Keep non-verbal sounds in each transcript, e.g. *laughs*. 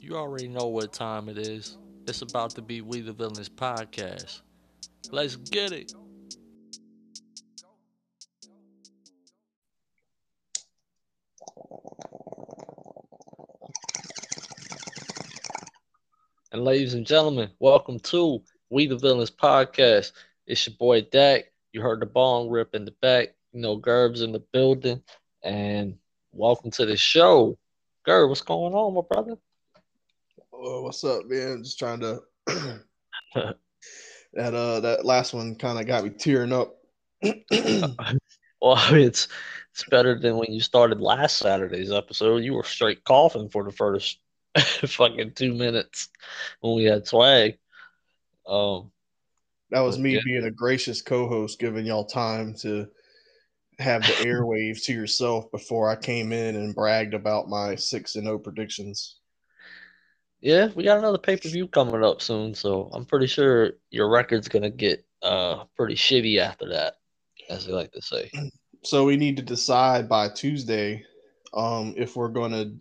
You already know what time it is. It's about to be We the Villains podcast. Let's get it. And ladies and gentlemen, welcome to We the Villains podcast. It's your boy Dak. You heard the bong rip in the back. You know, Gerb's in the building. And welcome to the show. Gerb, what's going on, my brother? Oh, what's up, man? Just trying to *laughs* *clears throat* that uh that last one kind of got me tearing up. *clears throat* well, it's it's better than when you started last Saturday's episode. You were straight coughing for the first *laughs* fucking two minutes when we had swag. Um, that was me yeah. being a gracious co-host, giving y'all time to have the *laughs* airwaves to yourself before I came in and bragged about my six and zero predictions. Yeah, we got another pay per view coming up soon, so I'm pretty sure your record's gonna get uh pretty shitty after that, as they like to say. So we need to decide by Tuesday, um, if we're gonna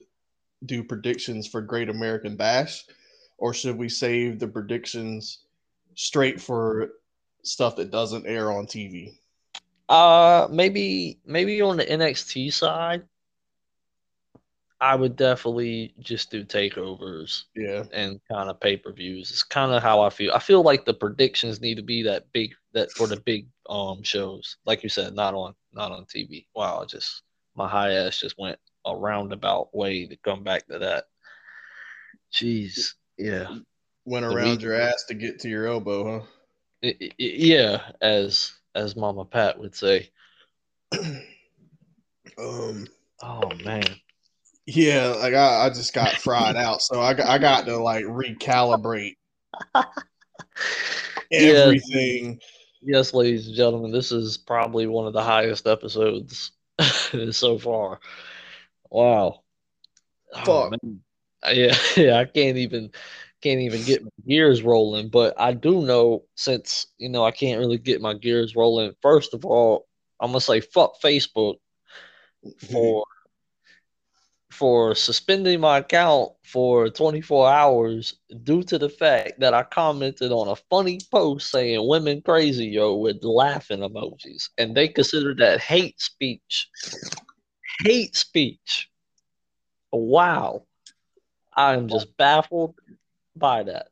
do predictions for Great American Bash, or should we save the predictions straight for stuff that doesn't air on TV? Uh, maybe maybe on the NXT side, I would definitely just do takeovers. Yeah. And kind of pay per views. It's kind of how I feel. I feel like the predictions need to be that big that for the big um shows. Like you said, not on not on TV. Wow, just my high ass just went a roundabout way to come back to that. Jeez. Yeah. Went around your ass to get to your elbow, huh? It, it, yeah, as as Mama Pat would say. *clears throat* um oh man yeah, like I, I just got fried out, so I got, I got to like recalibrate *laughs* everything. Yes. yes, ladies and gentlemen, this is probably one of the highest episodes *laughs* so far. Wow. Oh, Fuck. Oh, yeah, *laughs* yeah, I can't even can't even get my gears rolling, but I do know since you know I can't really get my gears rolling. First of all, I'm gonna say fuck Facebook for for suspending my account for 24 hours due to the fact that I commented on a funny post saying women crazy, yo, with laughing emojis. And they considered that hate speech. Hate speech. Wow. I am just baffled by that.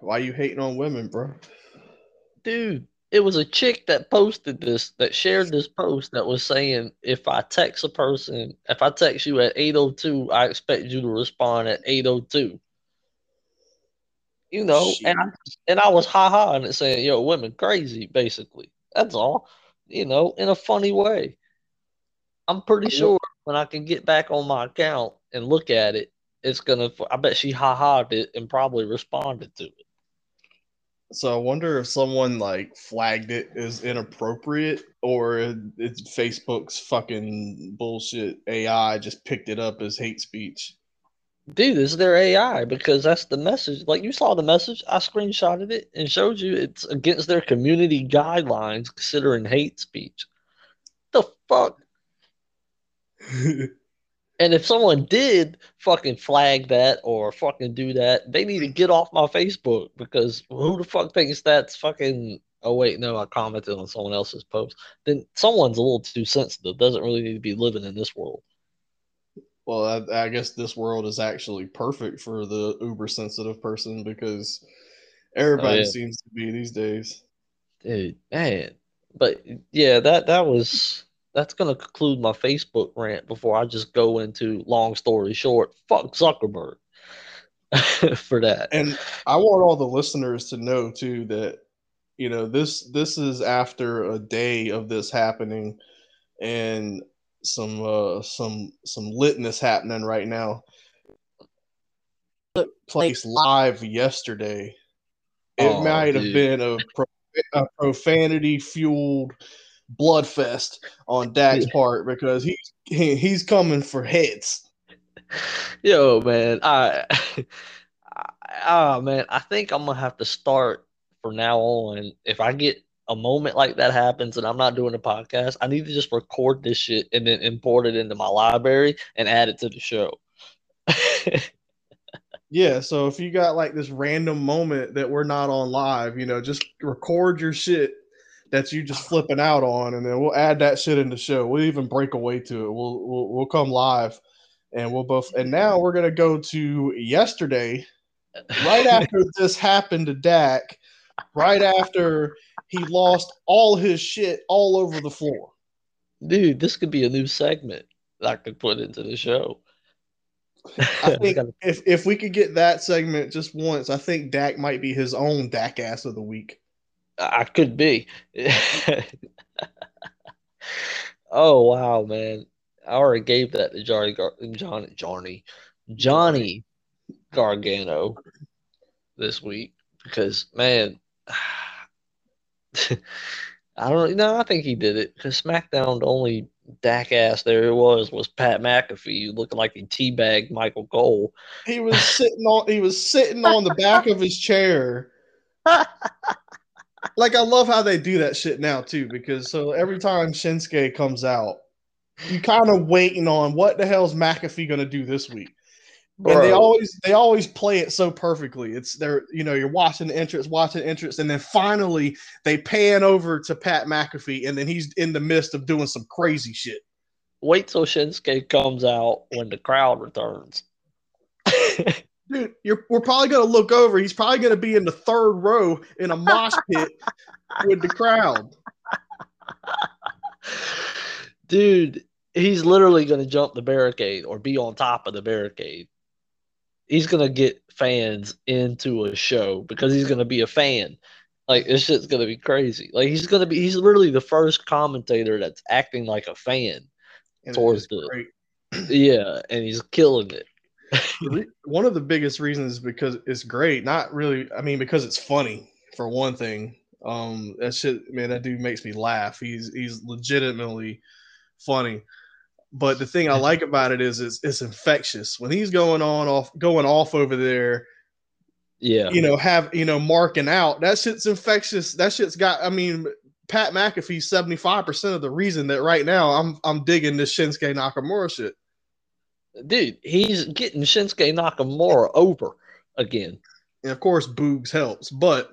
Why you hating on women, bro? Dude, it was a chick that posted this that shared this post that was saying if I text a person, if I text you at 802, I expect you to respond at 802. You know, Shit. and I and I was ha ha and it saying, yo, women crazy, basically. That's all. You know, in a funny way. I'm pretty sure when I can get back on my account and look at it, it's gonna I bet she ha-ha'd it and probably responded to it. So I wonder if someone like flagged it as inappropriate or it's Facebook's fucking bullshit AI just picked it up as hate speech. Dude, it's their AI because that's the message. Like you saw the message, I screenshotted it and showed you it's against their community guidelines considering hate speech. The fuck? *laughs* And if someone did fucking flag that or fucking do that, they need to get off my Facebook because who the fuck thinks that's fucking. Oh, wait, no, I commented on someone else's post. Then someone's a little too sensitive. Doesn't really need to be living in this world. Well, I, I guess this world is actually perfect for the uber sensitive person because everybody oh, yeah. seems to be these days. Dude, man. But yeah, that that was that's going to conclude my Facebook rant before I just go into long story short. Fuck Zuckerberg *laughs* for that. And I want all the listeners to know too that you know this this is after a day of this happening and some uh some some litness happening right now. Took place live yesterday. It oh, might dude. have been a, pro- a profanity fueled bloodfest on Dak's part because he's he, he's coming for heads. Yo, man, *laughs* I, ah, man, I think I'm gonna have to start from now on. If I get a moment like that happens and I'm not doing a podcast, I need to just record this shit and then import it into my library and add it to the show. *laughs* Yeah, so if you got like this random moment that we're not on live, you know, just record your shit that you just flipping out on, and then we'll add that shit in the show. We'll even break away to it. We'll we'll, we'll come live, and we'll both. And now we're gonna go to yesterday, right *laughs* after this happened to Dak, right after he lost all his shit all over the floor. Dude, this could be a new segment that I could put into the show. I *laughs* think if if we could get that segment just once, I think Dak might be his own Dak ass of the week. I could be. *laughs* oh wow, man! I already gave that to Johnny, Gar- Johnny, Johnny, Johnny Gargano this week because man, *sighs* I don't know. I think he did it because SmackDown the only Dak ass there it was was Pat McAfee looking like he teabagged Michael Cole. He was sitting on he was sitting on the back of his chair. *laughs* like I love how they do that shit now too, because so every time Shinsuke comes out, you kind of waiting on what the hell's McAfee gonna do this week. Bro. And they always they always play it so perfectly. It's they're you know you're watching the entrance, watching the entrance, and then finally they pan over to Pat McAfee, and then he's in the midst of doing some crazy shit. Wait till Shinsuke comes out when the crowd returns. *laughs* Dude, you're, we're probably gonna look over. He's probably gonna be in the third row in a mosh pit with the crowd. Dude, he's literally gonna jump the barricade or be on top of the barricade he's gonna get fans into a show because he's gonna be a fan. Like this shit's gonna be crazy. Like he's gonna be he's literally the first commentator that's acting like a fan and towards the great. yeah, and he's killing it. *laughs* one of the biggest reasons is because it's great, not really. I mean, because it's funny for one thing. Um, that shit, man, that dude makes me laugh. He's he's legitimately funny. But the thing I like *laughs* about it is it's, it's infectious. When he's going on off going off over there, yeah, you know, have you know, marking out, that shit's infectious. That shit's got I mean, Pat McAfee's 75% of the reason that right now I'm I'm digging this Shinsuke Nakamura shit. Dude, he's getting Shinsuke Nakamura over again. And of course, Boogs helps, but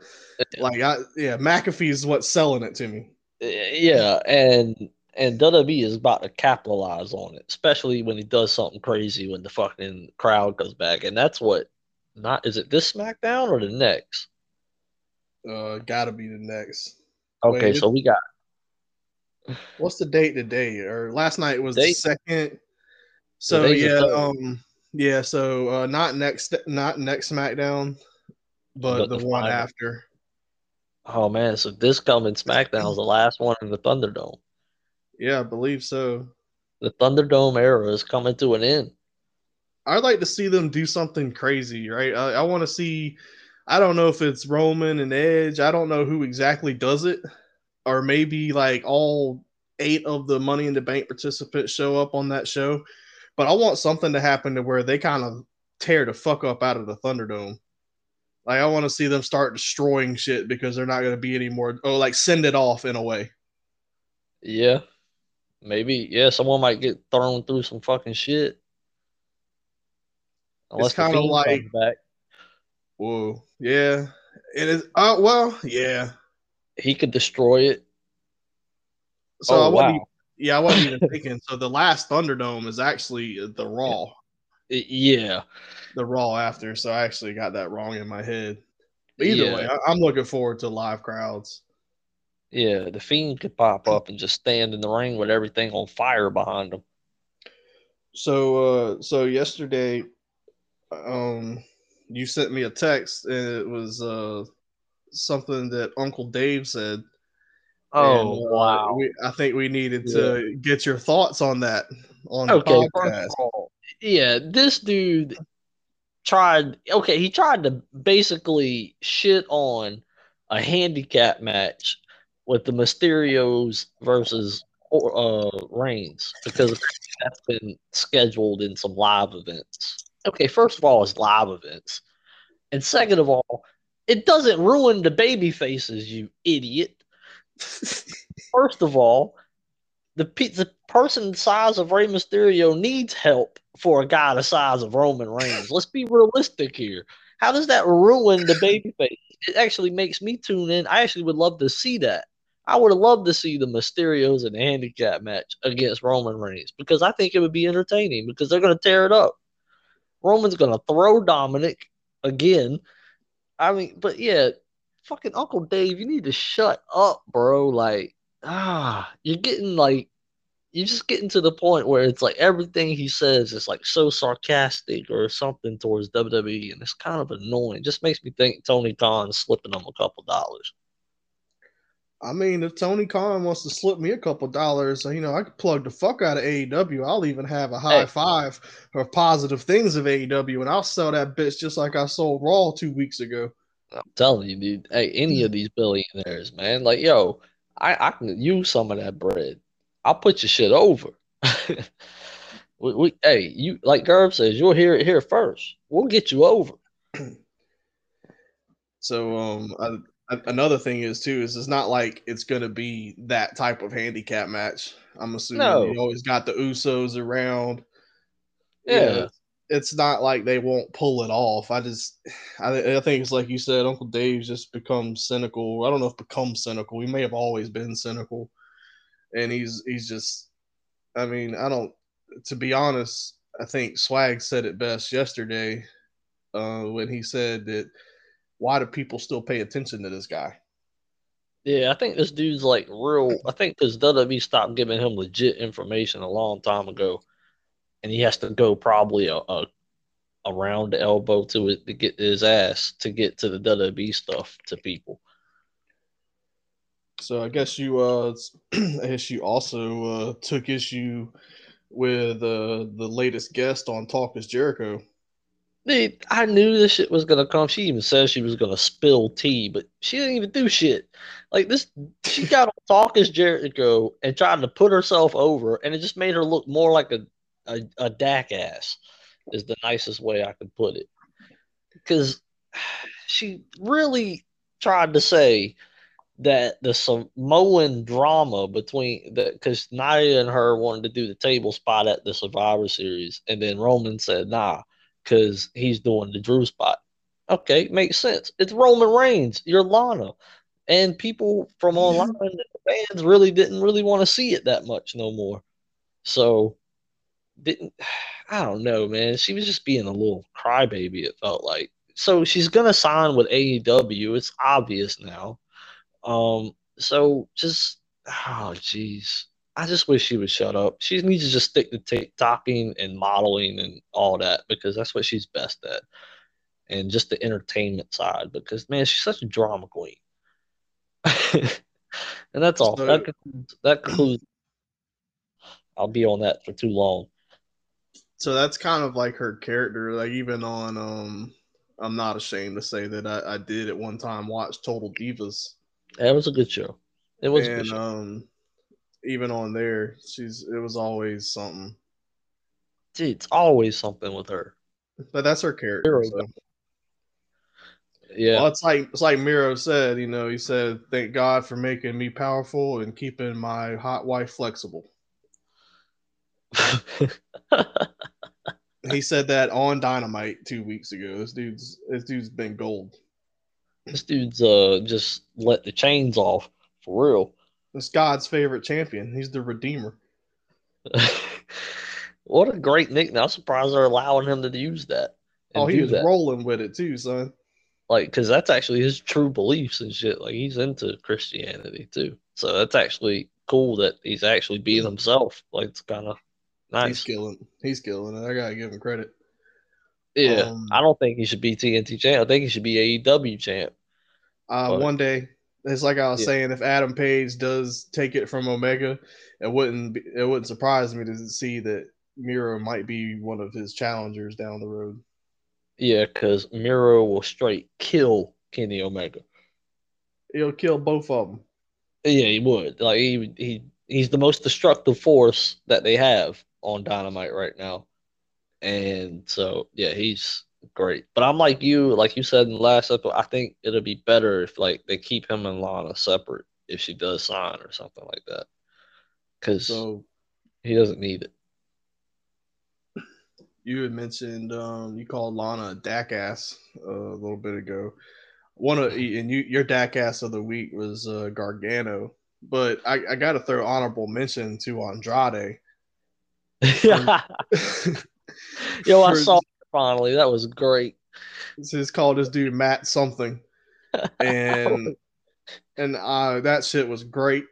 like I yeah, McAfee is what's selling it to me. Yeah, and and WWE is about to capitalize on it, especially when he does something crazy when the fucking crowd goes back. And that's what not is it this SmackDown or the next? Uh gotta be the next. Okay, Wait, so we got what's the date today? Or last night was date? the second. So yeah, um yeah, so uh not next not next SmackDown, but, but the, the, one final. after. Oh man, so this coming SmackDown is the last one in the Thunderdome. Yeah, I believe so. The Thunderdome era is coming to an end. I'd like to see them do something crazy, right? I, I want to see. I don't know if it's Roman and Edge. I don't know who exactly does it, or maybe like all eight of the Money in the Bank participants show up on that show. But I want something to happen to where they kind of tear the fuck up out of the Thunderdome. Like I want to see them start destroying shit because they're not going to be anymore. Oh, like send it off in a way. Yeah, Maybe, yeah, someone might get thrown through some fucking shit. Unless it's kind of like back. Whoa, yeah, it is. Uh, well, yeah, he could destroy it. So oh, I wow. Yeah, I wasn't even thinking. So the last Thunderdome is actually the Raw. Yeah, the Raw after. So I actually got that wrong in my head. But either yeah. way, I, I'm looking forward to live crowds. Yeah, the fiend could pop up and just stand in the ring with everything on fire behind him. So, uh, so yesterday, um, you sent me a text and it was uh something that Uncle Dave said. Oh and, uh, wow! We, I think we needed yeah. to get your thoughts on that on okay, the podcast. All, yeah, this dude tried. Okay, he tried to basically shit on a handicap match with the Mysterios versus uh, Reigns because that's been scheduled in some live events. Okay, first of all, it's live events, and second of all, it doesn't ruin the baby faces, you idiot. First of all, the the person the size of Rey Mysterio needs help for a guy the size of Roman Reigns. Let's be realistic here. How does that ruin the babyface? It actually makes me tune in. I actually would love to see that. I would love to see the Mysterios and handicap match against Roman Reigns because I think it would be entertaining because they're going to tear it up. Roman's going to throw Dominik again. I mean, but yeah, fucking Uncle Dave, you need to shut up, bro. Like, ah, you're getting like, you're just getting to the point where it's like everything he says is like so sarcastic or something towards WWE, and it's kind of annoying. It just makes me think Tony Khan's slipping them a couple dollars. I mean, if Tony Khan wants to slip me a couple dollars, you know, I could plug the fuck out of AEW. I'll even have a high hey. five for positive things of AEW, and I'll sell that bitch just like I sold Raw two weeks ago. I'm telling you, dude. Hey, any of these billionaires, man, like, yo, I, I can use some of that bread. I'll put your shit over. *laughs* we, we, hey, you like Gerb says, you'll hear it here first. We'll get you over. *clears throat* So, um, I, another thing is too is it's not like it's gonna be that type of handicap match. I'm assuming no. you always got the Usos around. Yeah. It's not like they won't pull it off. I just, I, I think it's like you said, Uncle Dave's just become cynical. I don't know if become cynical. He may have always been cynical, and he's he's just. I mean, I don't. To be honest, I think Swag said it best yesterday uh, when he said that why do people still pay attention to this guy? Yeah, I think this dude's like real. I think because WWE stopped giving him legit information a long time ago, and he has to go probably a, a around the elbow to it to get his ass to get to the WWE stuff to people. So I guess you, uh, *clears throat* I guess you also uh, took issue with uh, the latest guest on Talk is Jericho. Dude, I knew this shit was gonna come. She even said she was gonna spill tea, but she didn't even do shit. Like this, she got on talk is Jericho and tried to put herself over, and it just made her look more like a a, a Dak ass. Is the nicest way I could put it. Because she really tried to say that the Samoan drama between the because Nia and her wanted to do the table spot at the Survivor Series, and then Roman said, "Nah." because he's doing the Drew spot. Okay, makes sense. It's Roman Reigns. You're Lana. And people from online, the fans really didn't really want to see it that much no more. So didn't *sighs* I don't know, man. She was just being a little crybaby, it felt like. So she's gonna sign with AEW. It's obvious now. Um, so just oh jeez. I just wish she would shut up. She needs to just stick to TikToking and modeling and all that because that's what she's best at. And just the entertainment side because man, she's such a drama queen. *laughs* and that's all. So, that concludes, that concludes. I'll be on that for too long. So that's kind of like her character. Like even on um I'm not ashamed to say that I, I did at one time watch Total Divas. That was a good show. It was and, um even on there, she's it was always something. Dude, it's always something with her. But that's her character. So. Yeah. Well, it's like it's like Miro said, you know, he said, Thank God for making me powerful and keeping my hot wife flexible. *laughs* he said that on Dynamite two weeks ago. This dude's this dude's been gold. This dude's uh just let the chains off for real. This God's favorite champion. He's the Redeemer. *laughs* what a great nickname! I'm surprised they're allowing him to use that. Oh, he was that. rolling with it too, son. Like, because that's actually his true beliefs and shit. Like, he's into Christianity too. So that's actually cool that he's actually being himself. Like, it's kind of nice. He's killing. He's killing it. I gotta give him credit. Yeah, um, I don't think he should be TNT champ. I think he should be AEW champ. Uh, one day, it's like I was yeah. saying, if Adam Page does take it from Omega, it wouldn't be, it wouldn't surprise me to see that Miro might be one of his challengers down the road. Yeah, because Miro will straight kill Kenny Omega. He'll kill both of them. Yeah, he would. Like he he he's the most destructive force that they have on Dynamite right now, and so yeah, he's great. But I'm like you, like you said in the last episode, I think it'll be better if like they keep him and Lana separate if she does sign or something like that. Because so, he doesn't need it. you had mentioned um, you called Lana a dak ass uh, a little bit ago. One of and you your dak ass of the week was uh, Gargano, but I, I got to throw honorable mention to Andrade. *laughs* *laughs* Yo, I saw finally. That was great. This is called this dude Matt something, and *laughs* and uh, that shit was great.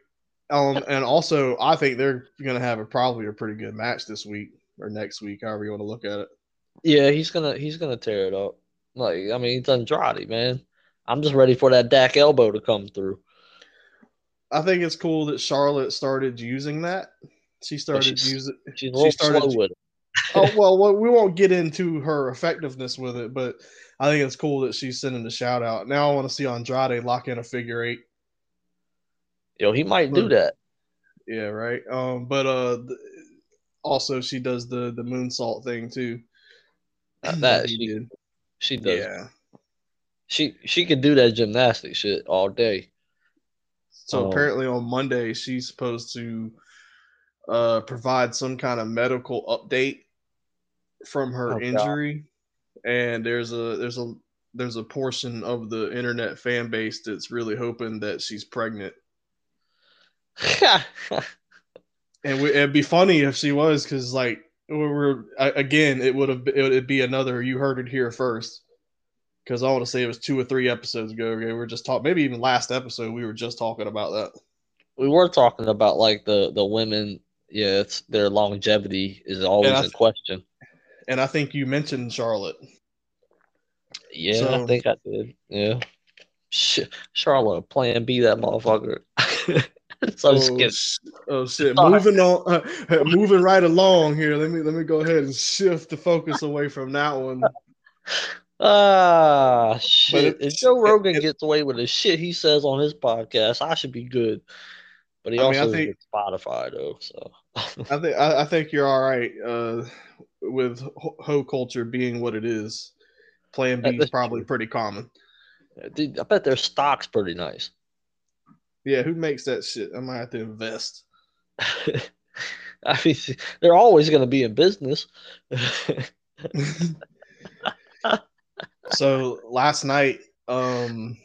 Um, and also I think they're gonna have a probably a pretty good match this week or next week, however you want to look at it. Yeah, he's gonna he's gonna tear it up. Like I mean, it's Andrade, man. I'm just ready for that Dak elbow to come through. I think it's cool that Charlotte started using that. She started using. She's a little she started, slow with it. *laughs* oh well, we won't get into her effectiveness with it, but I think it's cool that she's sending the shout out. Now I want to see Andrade lock in a figure eight. Yo, he might do that. Yeah, right. Um, but uh, also she does the the moonsault thing too. Uh, that she did. She does. Yeah. She she could do that gymnastic shit all day. So um, apparently on Monday she's supposed to uh provide some kind of medical update from her oh, injury. God. And there's a there's a there's a portion of the internet fan base that's really hoping that she's pregnant. *laughs* and we, it'd be funny if she was, because like we were again, it would have it would be another. You heard it here first, because I want to say it was two or three episodes ago. Okay? We were just talking, maybe even last episode, we were just talking about that. We were talking about like the the women. Yeah, it's their longevity is always th- a question. And I think you mentioned Charlotte. Yeah, so, I think I did. Yeah. Charlotte, plan B that motherfucker. *laughs* so oh, oh shit! Moving on, uh, *laughs* moving right along here. Let me let me go ahead and shift the focus away from that one. *laughs* Ah, shit! It, if Joe Rogan it, gets away with the shit he says on his podcast, I should be good. But he I also mean, think, Spotify though, so I think I, I, think you're all right uh, with hoe culture being what it is. Plan B is probably pretty common. Dude, I bet their stock's pretty nice. Yeah, who makes that shit? I might have to invest. *laughs* I mean, they're always going to be in business. *laughs* so last night, um,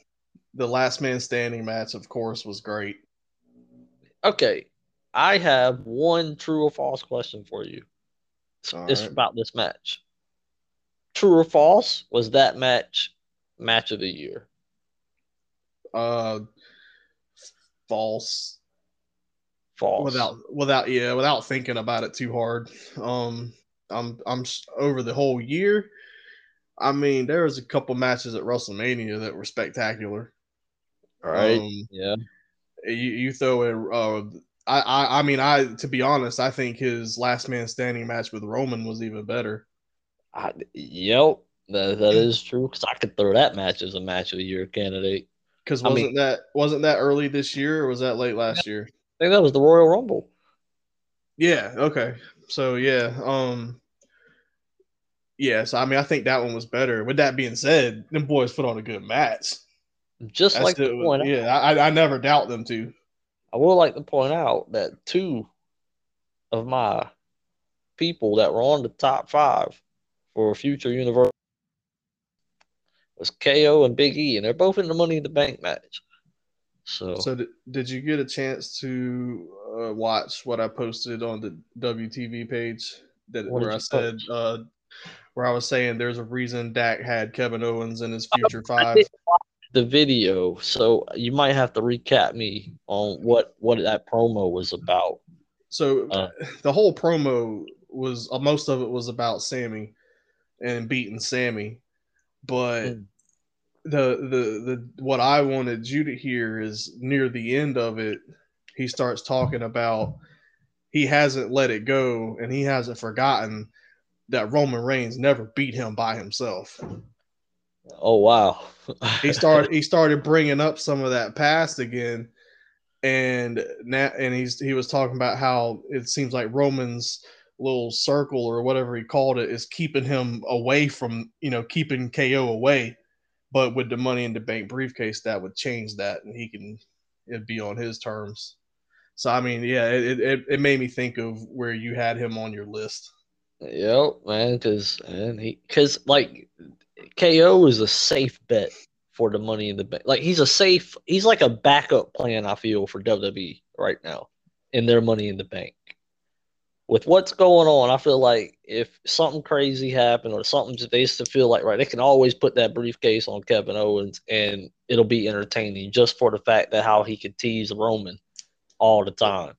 the last man standing match, of course, was great. Okay, I have one true or false question for you. All it's right. about this match. True or false? Was that match match of the year? Uh, false. False. Without without yeah, without thinking about it too hard. Um, I'm I'm over the whole year. I mean, there was a couple matches at WrestleMania that were spectacular. All right. Um, yeah. You, you throw in. Uh, I, I I mean, I to be honest, I think his last man standing match with Roman was even better. I, yep, that that is true. Because I could throw that match as a match of the year candidate. Because wasn't I mean, that wasn't that early this year or was that late last year? I think that was the Royal Rumble. Yeah. Okay. So yeah. Um. Yes, I mean I think that one was better. With that being said, them boys put on a good match. Just That's like the, point yeah, I, I never doubt them to. I would like to point out that two of my people that were on the top five for future universe was KO and Big E, and they're both in the Money in the Bank match. So, so did, did you get a chance to uh, watch what I posted on the WTV page that where I said uh, where I was saying there's a reason Dak had Kevin Owens in his future five. The video, so you might have to recap me on what what that promo was about. So uh, the whole promo was uh, most of it was about Sami and beating Sami, but mm. the the the what I wanted you to hear is near the end of it, he starts talking about he hasn't let it go and he hasn't forgotten that Roman Reigns never beat him by himself. Oh wow. he started he started bringing up some of that past again and now and he's he was talking about how it seems like Roman's little circle or whatever he called it is keeping him away from you know keeping KO away. But with the money in the bank briefcase, that would change that, and he can it'd be on his terms. So I mean, yeah, it, it it made me think of where you had him on your list. Yep, man. Because and he because like KO is a safe bet for the money in the bank. Like he's a safe. He's like a backup plan. I feel for WWE right now in their money in the bank. With what's going on, I feel like if something crazy happened or something they used to feel like right, they can always put that briefcase on Kevin Owens and it'll be entertaining just for the fact that how he could tease Roman all the time.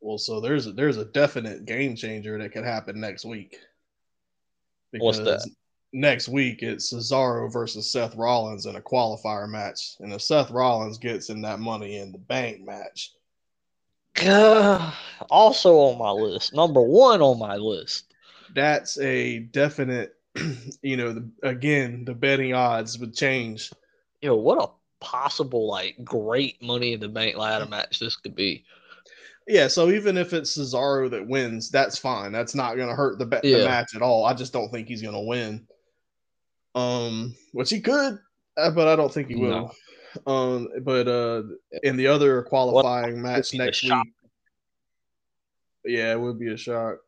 Well, so there's a, there's a definite game changer that could happen next week. What's that? Next week it's Cesaro versus Seth Rollins in a qualifier match, and if Seth Rollins gets in that Money in the Bank match, uh, *sighs* also on my list, number one on my list. That's a definite. *clears throat* You know, the, again, the betting odds would change. You know, what a possible like great Money in the Bank ladder match this could be. Yeah, so even if it's Cesaro that wins, that's fine. That's not going to hurt the, yeah. the match at all. I just don't think he's going to win. Um, which he could, uh, but I don't think he will. No. Um, but uh, in the other qualifying what? match next week, yeah, it would be a shock.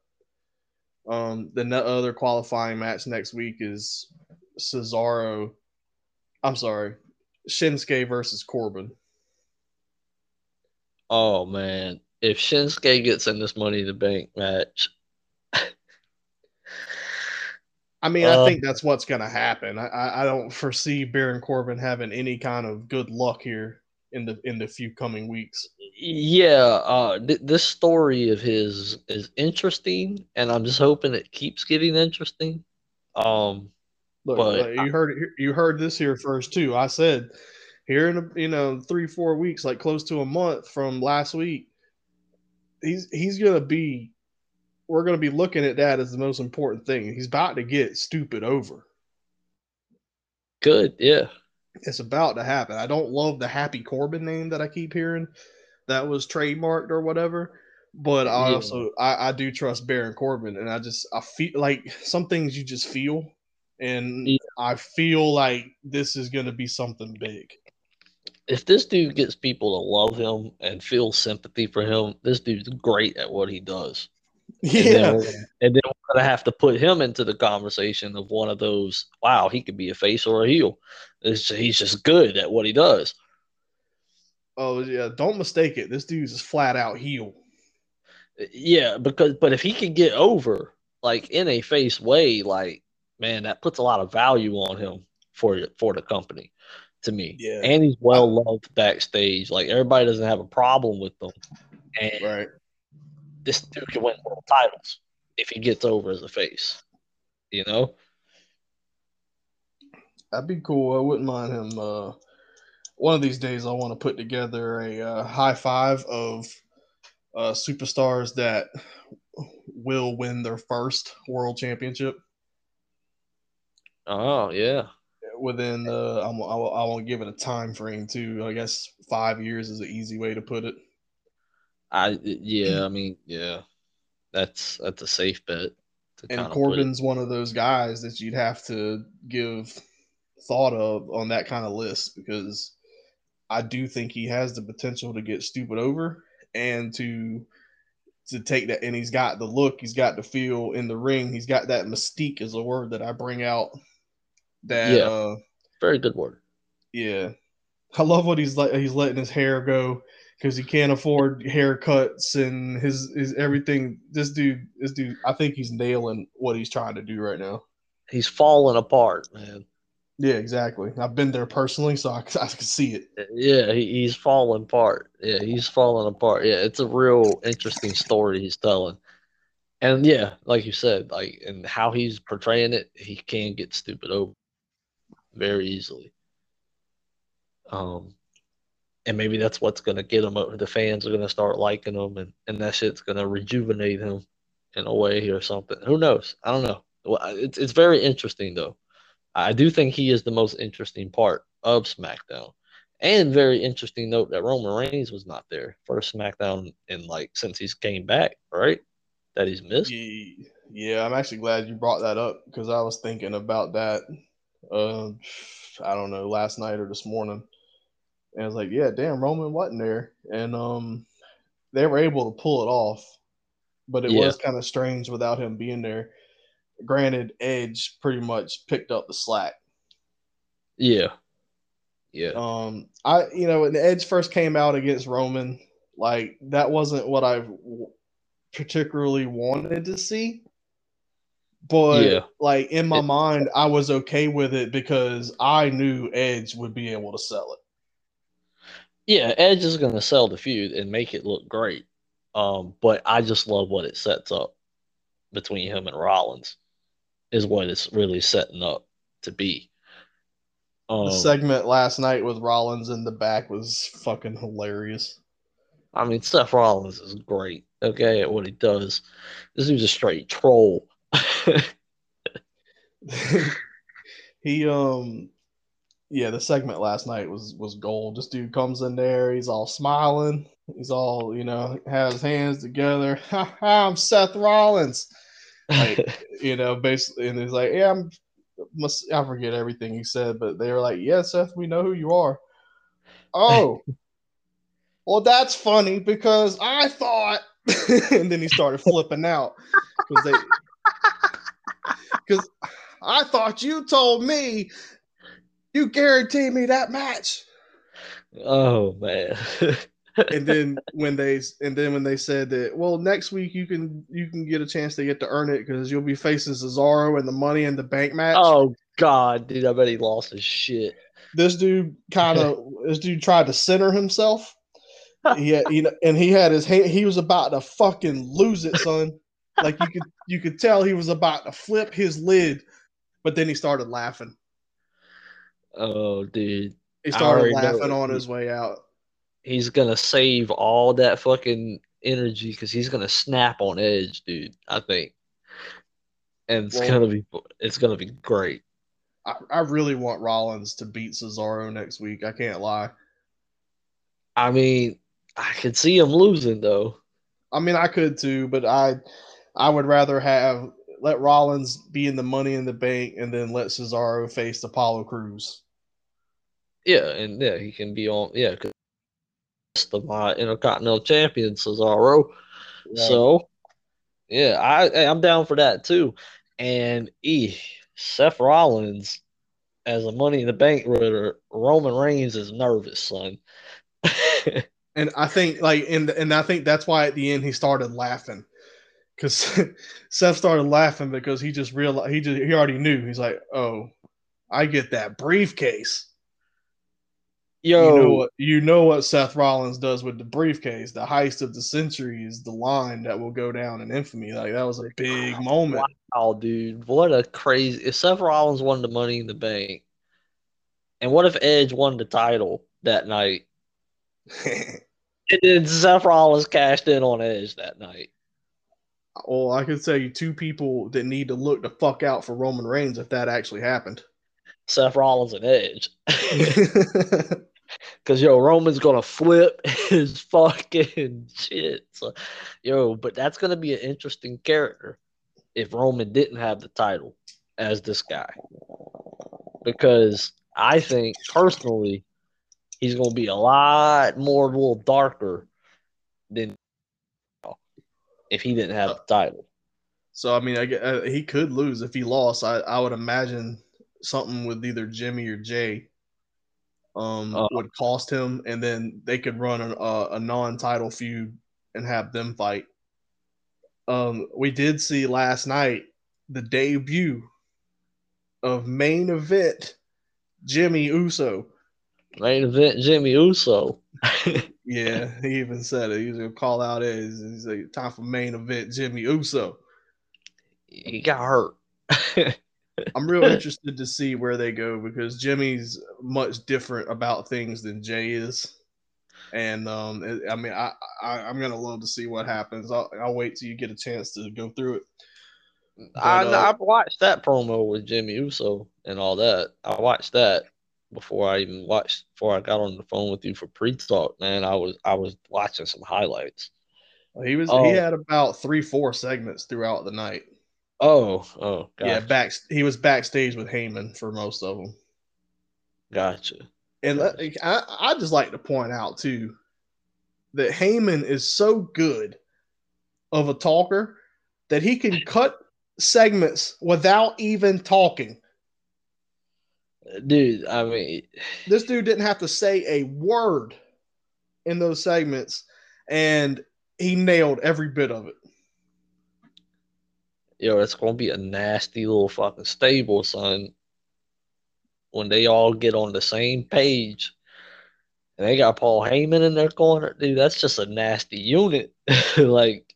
Um, the other qualifying match next week is Cesaro. I'm sorry, Shinsuke versus Corbin. Oh man, if Shinsuke gets in this Money in the Bank match, I mean, uh, I think that's what's going to happen. I, I don't foresee Baron Corbin having any kind of good luck here in the in the few coming weeks. Yeah, uh, th- this story of his is interesting, and I'm just hoping it keeps getting interesting. Um, Look, but you heard you heard this here first too. I said here in a, you know three four weeks, like close to a month from last week, he's he's gonna be we're gonna be looking at that as the most important thing. He's about to get stupid over. Good, yeah. It's about to happen. I don't love the Happy Corbin name that I keep hearing. That was trademarked or whatever. But I yeah. also I, I do trust Baron Corbin, and I just I feel like some things you just feel, and yeah. I feel like this is going to be something big if this dude gets people to love him and feel sympathy for him, this dude's great at what he does. Yeah. And then, and then we're going to have to put him into the conversation of one of those, wow, he could be a face or a heel. It's, he's just good at what he does. Oh, yeah. Don't mistake it. This dude's just flat out heel. Yeah, because, but if he can get over, like in a face way, like, man, that puts a lot of value on him for for the company to me. Yeah. And he's well loved backstage. Like everybody doesn't have a problem with them. And right. This dude can win world titles if he gets over as a face. You know? That'd be cool. I wouldn't mind him uh one of these days I want to put together a uh, high five of uh, superstars that will win their first world championship. Oh yeah, within uh, I'm, I, I won't give it a time frame too. I guess five years is an easy way to put it. I yeah, I mean yeah, that's that's a safe bet. And Corbin's one of those guys that you'd have to give thought of on that kind of list because I do think he has the potential to get stupid over and to to take that and he's got the look, he's got the feel in the ring, he's got that mystique is a word that I bring out that yeah, uh, very good word. Yeah, I love what he's like. He's letting his hair go because he can't afford haircuts and his his everything. This dude, this dude, I think he's nailing what he's trying to do right now. He's falling apart, man. Yeah, exactly. I've been there personally, so I, I can see it. Yeah, he, he's falling apart. Yeah, he's falling apart. Yeah, it's a real interesting story he's telling. And yeah, like you said, like and how he's portraying it, he can get stupid over very easily. Um, and maybe that's what's going to get him. Up. The fans are going to start liking him, and, and that shit's going to rejuvenate him in a way or something. Who knows? I don't know. Well, It's it's very interesting though. I do think he is the most interesting part of SmackDown. And very interesting note that Roman Reigns was not there for SmackDown in like since he's came back, right? That he's missed. Yeah, I'm actually glad you brought that up because I was thinking about that uh, I don't know, last night or this morning. And I was like, yeah, damn, Roman wasn't there. And um, they were able to pull it off, but it yeah. was kind of strange without him being there. Granted, Edge pretty much picked up the slack. Yeah. Yeah. Um, I you know when the Edge first came out against Roman, like that wasn't what I particularly wanted to see. But Yeah. like in my It- mind, I was okay with it because I knew Edge would be able to sell it. Yeah, Edge is gonna sell the feud and make it look great. Um, but I just love what it sets up between him and Rollins is what it's really setting up to be. Um, The segment last night with Rollins in the back was fucking hilarious. I mean, Seth Rollins is great, okay, at what he does. This dude's a straight troll. *laughs* *laughs* he um yeah, the segment last night was was gold. This dude comes in there, he's all smiling, he's all, you know, has his hands together. *laughs* Ha ha, I'm Seth Rollins. Like, *laughs* you know, basically and he's like, Yeah, I'm must I forget everything he said, but they were like, Yeah, Seth, we know who you are. Oh. *laughs* well, that's funny because I thought and then he started flipping out because they because I thought you told me you guaranteed me that match. oh man. *laughs* And then when they and then when they said that, well, next week you can you can get a chance to get to earn it because you'll be facing Cesaro and the Money in the Bank match. oh god, dude, I bet he lost his shit. This dude kind of *laughs* this dude tried to center himself. *laughs* He had, you know, and he had his hand. He was about to fucking lose it, son. Like you could you could tell he was about to flip his lid, but then he started laughing. Uh, oh, dude. He started know laughing on his way out. He's gonna save all that fucking energy because he's gonna snap on Edge, dude. I think, and it's Well- gonna be it's gonna be great. I, I really want Rollins to beat Cesaro next week. I can't lie. I mean, I could see him losing though. I mean, I could too, but I I would rather have let Rollins be in the Money in the Bank and then let Cesaro face Apollo Crews. Yeah, and yeah, he can be on. Yeah, 'cause the my Intercontinental Champion Cesaro. So, yeah, I I'm down for that too. And e Seth Rollins as a Money in the Bank ritter, Roman Reigns is nervous, son. *laughs* and I think like and and I think that's why at the end he started laughing. Cause *laughs* Seth started laughing because he just realized he just he already knew. He's like, Oh, I get that briefcase. Yo, You know what you know what Seth Rollins does with the briefcase. The heist of the century is the line that will go down in infamy. Like that was a big moment. wow, dude, what a crazy! If Seth Rollins won the Money in the Bank, and what if Edge won the title that night, *laughs* and then Seth Rollins cashed in on Edge that night? well, I can tell you two people that need to look the fuck out for Roman Reigns if that actually happened. Seth Rollins and Edge. *laughs* *laughs* Cause yo, Roman's gonna flip *laughs* his fucking shit. So, yo, but that's gonna be an interesting character if Roman didn't have the title as this guy. Because I think personally, he's gonna be a lot more a little darker than if he didn't have the title. So I mean, I, gue- uh, he could lose if he lost. I, I would imagine something with either Jimmy or Jay um, Uh. would cost him, and then they could run a, a, a non-title feud and have them fight. Um, we did see last night the debut of main event Jimmy Uso. Main event Jimmy Uso. *laughs* Yeah, he even said it. He's gonna call out Edge. He's like, "Time for main event Jimmy Uso." he got hurt. *laughs* I'm real *laughs* interested to see where they go because Jimmy's much different about things than Jay is, and um, it- I mean, I, I I'm gonna love to see what happens. I'll, I'll wait till you get a chance to go through it. I But, uh, I watched that promo with Jimmy Uso and all that. I watched that before I even watched before I got on the phone with you for pre-talk. Man, I was I was watching some highlights. He was Oh. he had about three four segments throughout the night. Oh, oh, gotcha, Yeah, back he was backstage with Heyman for most of them. gotcha. And let- I, I just like to point out too that Heyman is so good of a talker that he can cut segments without even talking. Dude, I mean, this dude didn't have to say a word in those segments, and he nailed every bit of it. Yo, it's gonna be a nasty little fucking stable, son. When they all get on the same page, and they got Paul Heyman in their corner, dude, that's just a nasty unit. *laughs* like,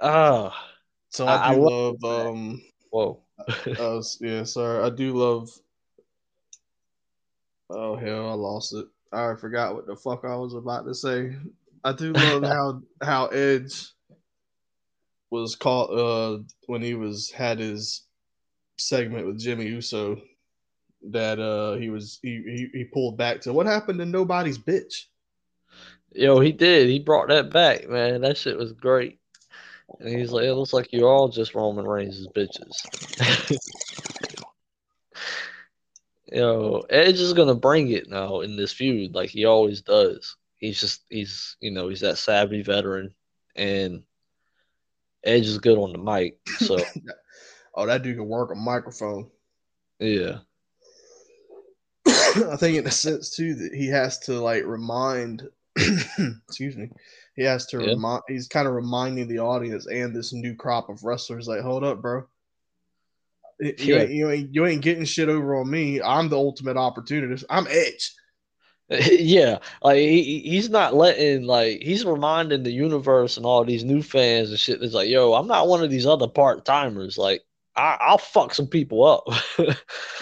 ah. Uh, so I, I do love, love um. Whoa. uh, yeah, sorry. I do love. Oh hell, I lost it. I forgot what the fuck I was about to say. I do love *laughs* how how Edge was caught uh when he was had his segment with Jimmy Uso that uh he was he he, he pulled back to what happened to nobody's bitch. Yo, he did. He brought that back, man. That shit was great. And he's like, it looks like you're all just Roman Reigns' bitches. *laughs* Yo, Edge is gonna bring it now in this feud, like he always does. He's just he's you know he's that savvy veteran, and Edge is good on the mic. So, *laughs* oh, that dude can work a microphone. Yeah, *coughs* I think in a sense too that he has to like remind. *coughs* excuse me. He has to yeah. remind. He's kind of reminding the audience and this new crop of wrestlers, like, hold up, bro. You, yeah. ain't, you, ain't, you ain't getting shit over on me. I'm the ultimate opportunist. I'm Edge. *laughs* Yeah, like he, he's not letting like he's reminding the universe and all these new fans and shit. It's like, yo, I'm not one of these other part timers. Like, I, I'll fuck some people up.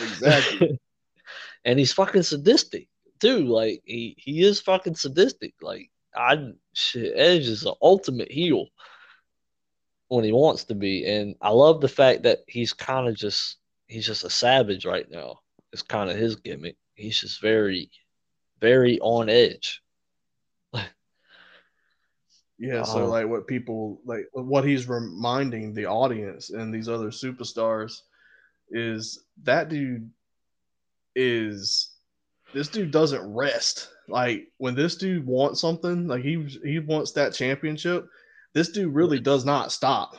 exactly. *laughs* and he's fucking sadistic too. Like he he is fucking sadistic. Like I shit, Edge is an ultimate heel when he wants to be, and I love the fact that he's kind of just he's just a savage right now. It's kind of his gimmick. He's just very, very on edge. yeah, so um, like what people like what he's reminding the audience and these other superstars is that dude is this dude doesn't rest. Like when this dude wants something, like he he wants that championship, this dude really does not stop.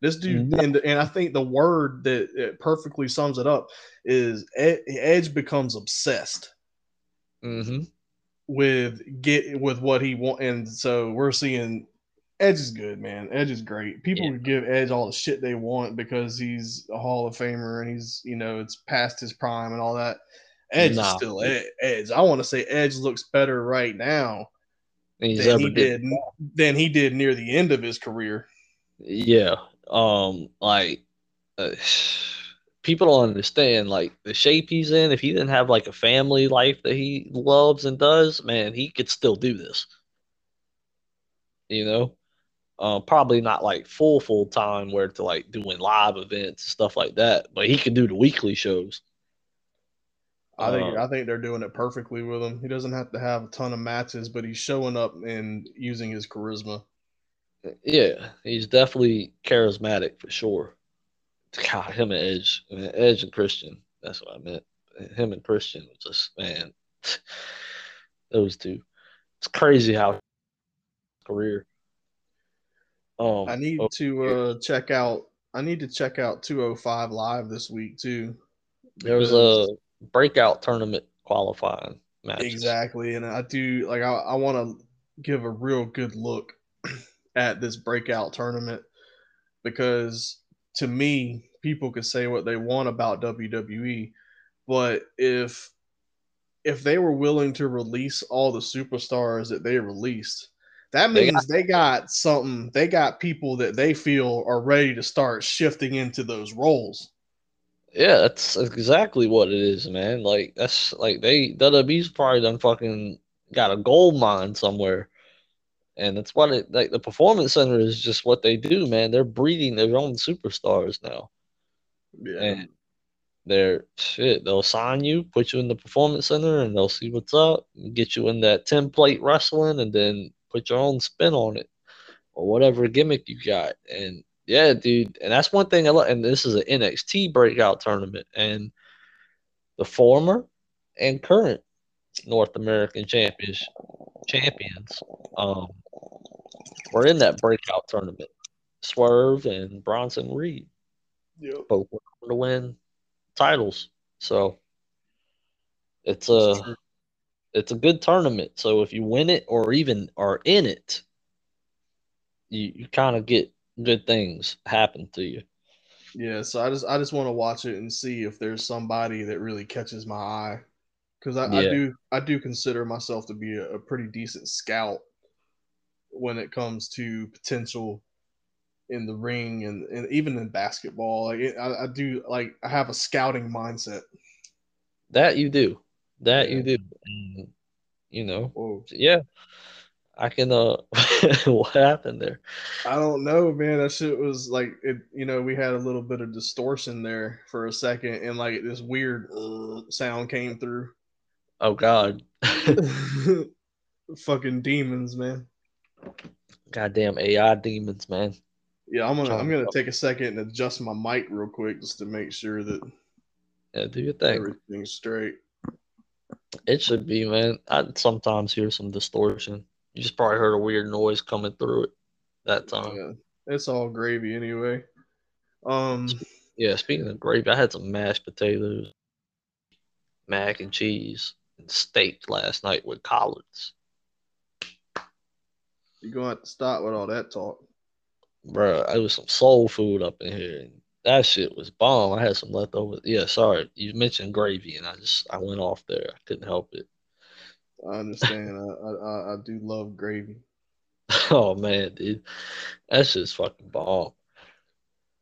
This dude, and and I think the word that perfectly sums it up is Edge becomes obsessed mm-hmm. with get with what he want, and so we're seeing Edge is good, man. Edge is great. People yeah. give Edge all the shit they want because he's a Hall of Famer and he's you know it's past his prime and all that. Edge nah. is still Edge. I want to say Edge looks better right now than he did than he did near the end of his career. Yeah, um, like uh, people don't understand like the shape he's in. If he didn't have like a family life that he loves and does, man, he could still do this. You know, uh, probably not like full full time where to like doing live events and stuff like that, but he could do the weekly shows. I think um, I think they're doing it perfectly with him. He doesn't have to have a ton of matches, but he's showing up and using his charisma. Yeah, he's definitely charismatic for sure. God, him and Edge, I mean, Edge and Christian. That's what I meant. Him and Christian just man, *sighs* those two. It's crazy how career. Um, I need oh, to uh, check out. I need to check out 205 live this week too. There was a breakout tournament qualifying matches. Exactly, and I do like I, I want to give a real good look *clears throat* at this breakout tournament because to me, people could say what they want about WWE, but if if they were willing to release all the superstars that they released, that means they got, they got something. They got people that they feel are ready to start shifting into those roles. Yeah, that's exactly what it is, man. Like that's like they WWE's probably done fucking got a gold mine somewhere. And that's what it like the performance center is just what they do, man. They're breeding their own superstars now. Yeah. And they're shit, they'll sign you, put you in the performance center and they'll see what's up, get you in that template wrestling and then put your own spin on it. Or whatever gimmick you got. And yeah, dude, and that's one thing I love. And this is an NXT breakout tournament, and the former and current North American champions champions um, were in that breakout tournament. Swerve and Bronson Reed. Yep. Both to win titles. So it's a it's a good tournament. So if you win it or even are in it, you, you kind of get good things happen to you. Yeah, so I just I just want to watch it and see if there's somebody that really catches my eye, because I, I do I do consider myself to be a, a pretty decent scout when it comes to potential in the ring and, and even in basketball. Like it, I, I do like I have a scouting mindset. That you do. That Yeah. you do. And, you know, Whoa. yeah. I can uh *laughs* what happened there? I don't know, man. That shit was like it. You know, we had a little bit of distortion there for a second, and like this weird uh, sound came through. Oh God. *laughs* Fucking demons, man. Goddamn AI demons, man. Yeah, I'm gonna I'm gonna to- take a second and adjust my mic real quick just to make sure that Yeah, do your thing. everything's straight. It should be, man. I sometimes hear some distortion. You just probably heard a weird noise coming through it that time. Yeah, it's all gravy anyway. Um, Yeah, speaking of gravy, I had some mashed potatoes, mac and cheese, and steak last night with collards. You're gonna have to stop with all that talk. Bruh, it was some soul food up in here. And that shit was bomb. I had some leftovers. Yeah, sorry. You mentioned gravy, and I just I went off there. I couldn't help it. I understand. I, I I do love gravy. *laughs* Oh man, dude, That's just fucking bomb.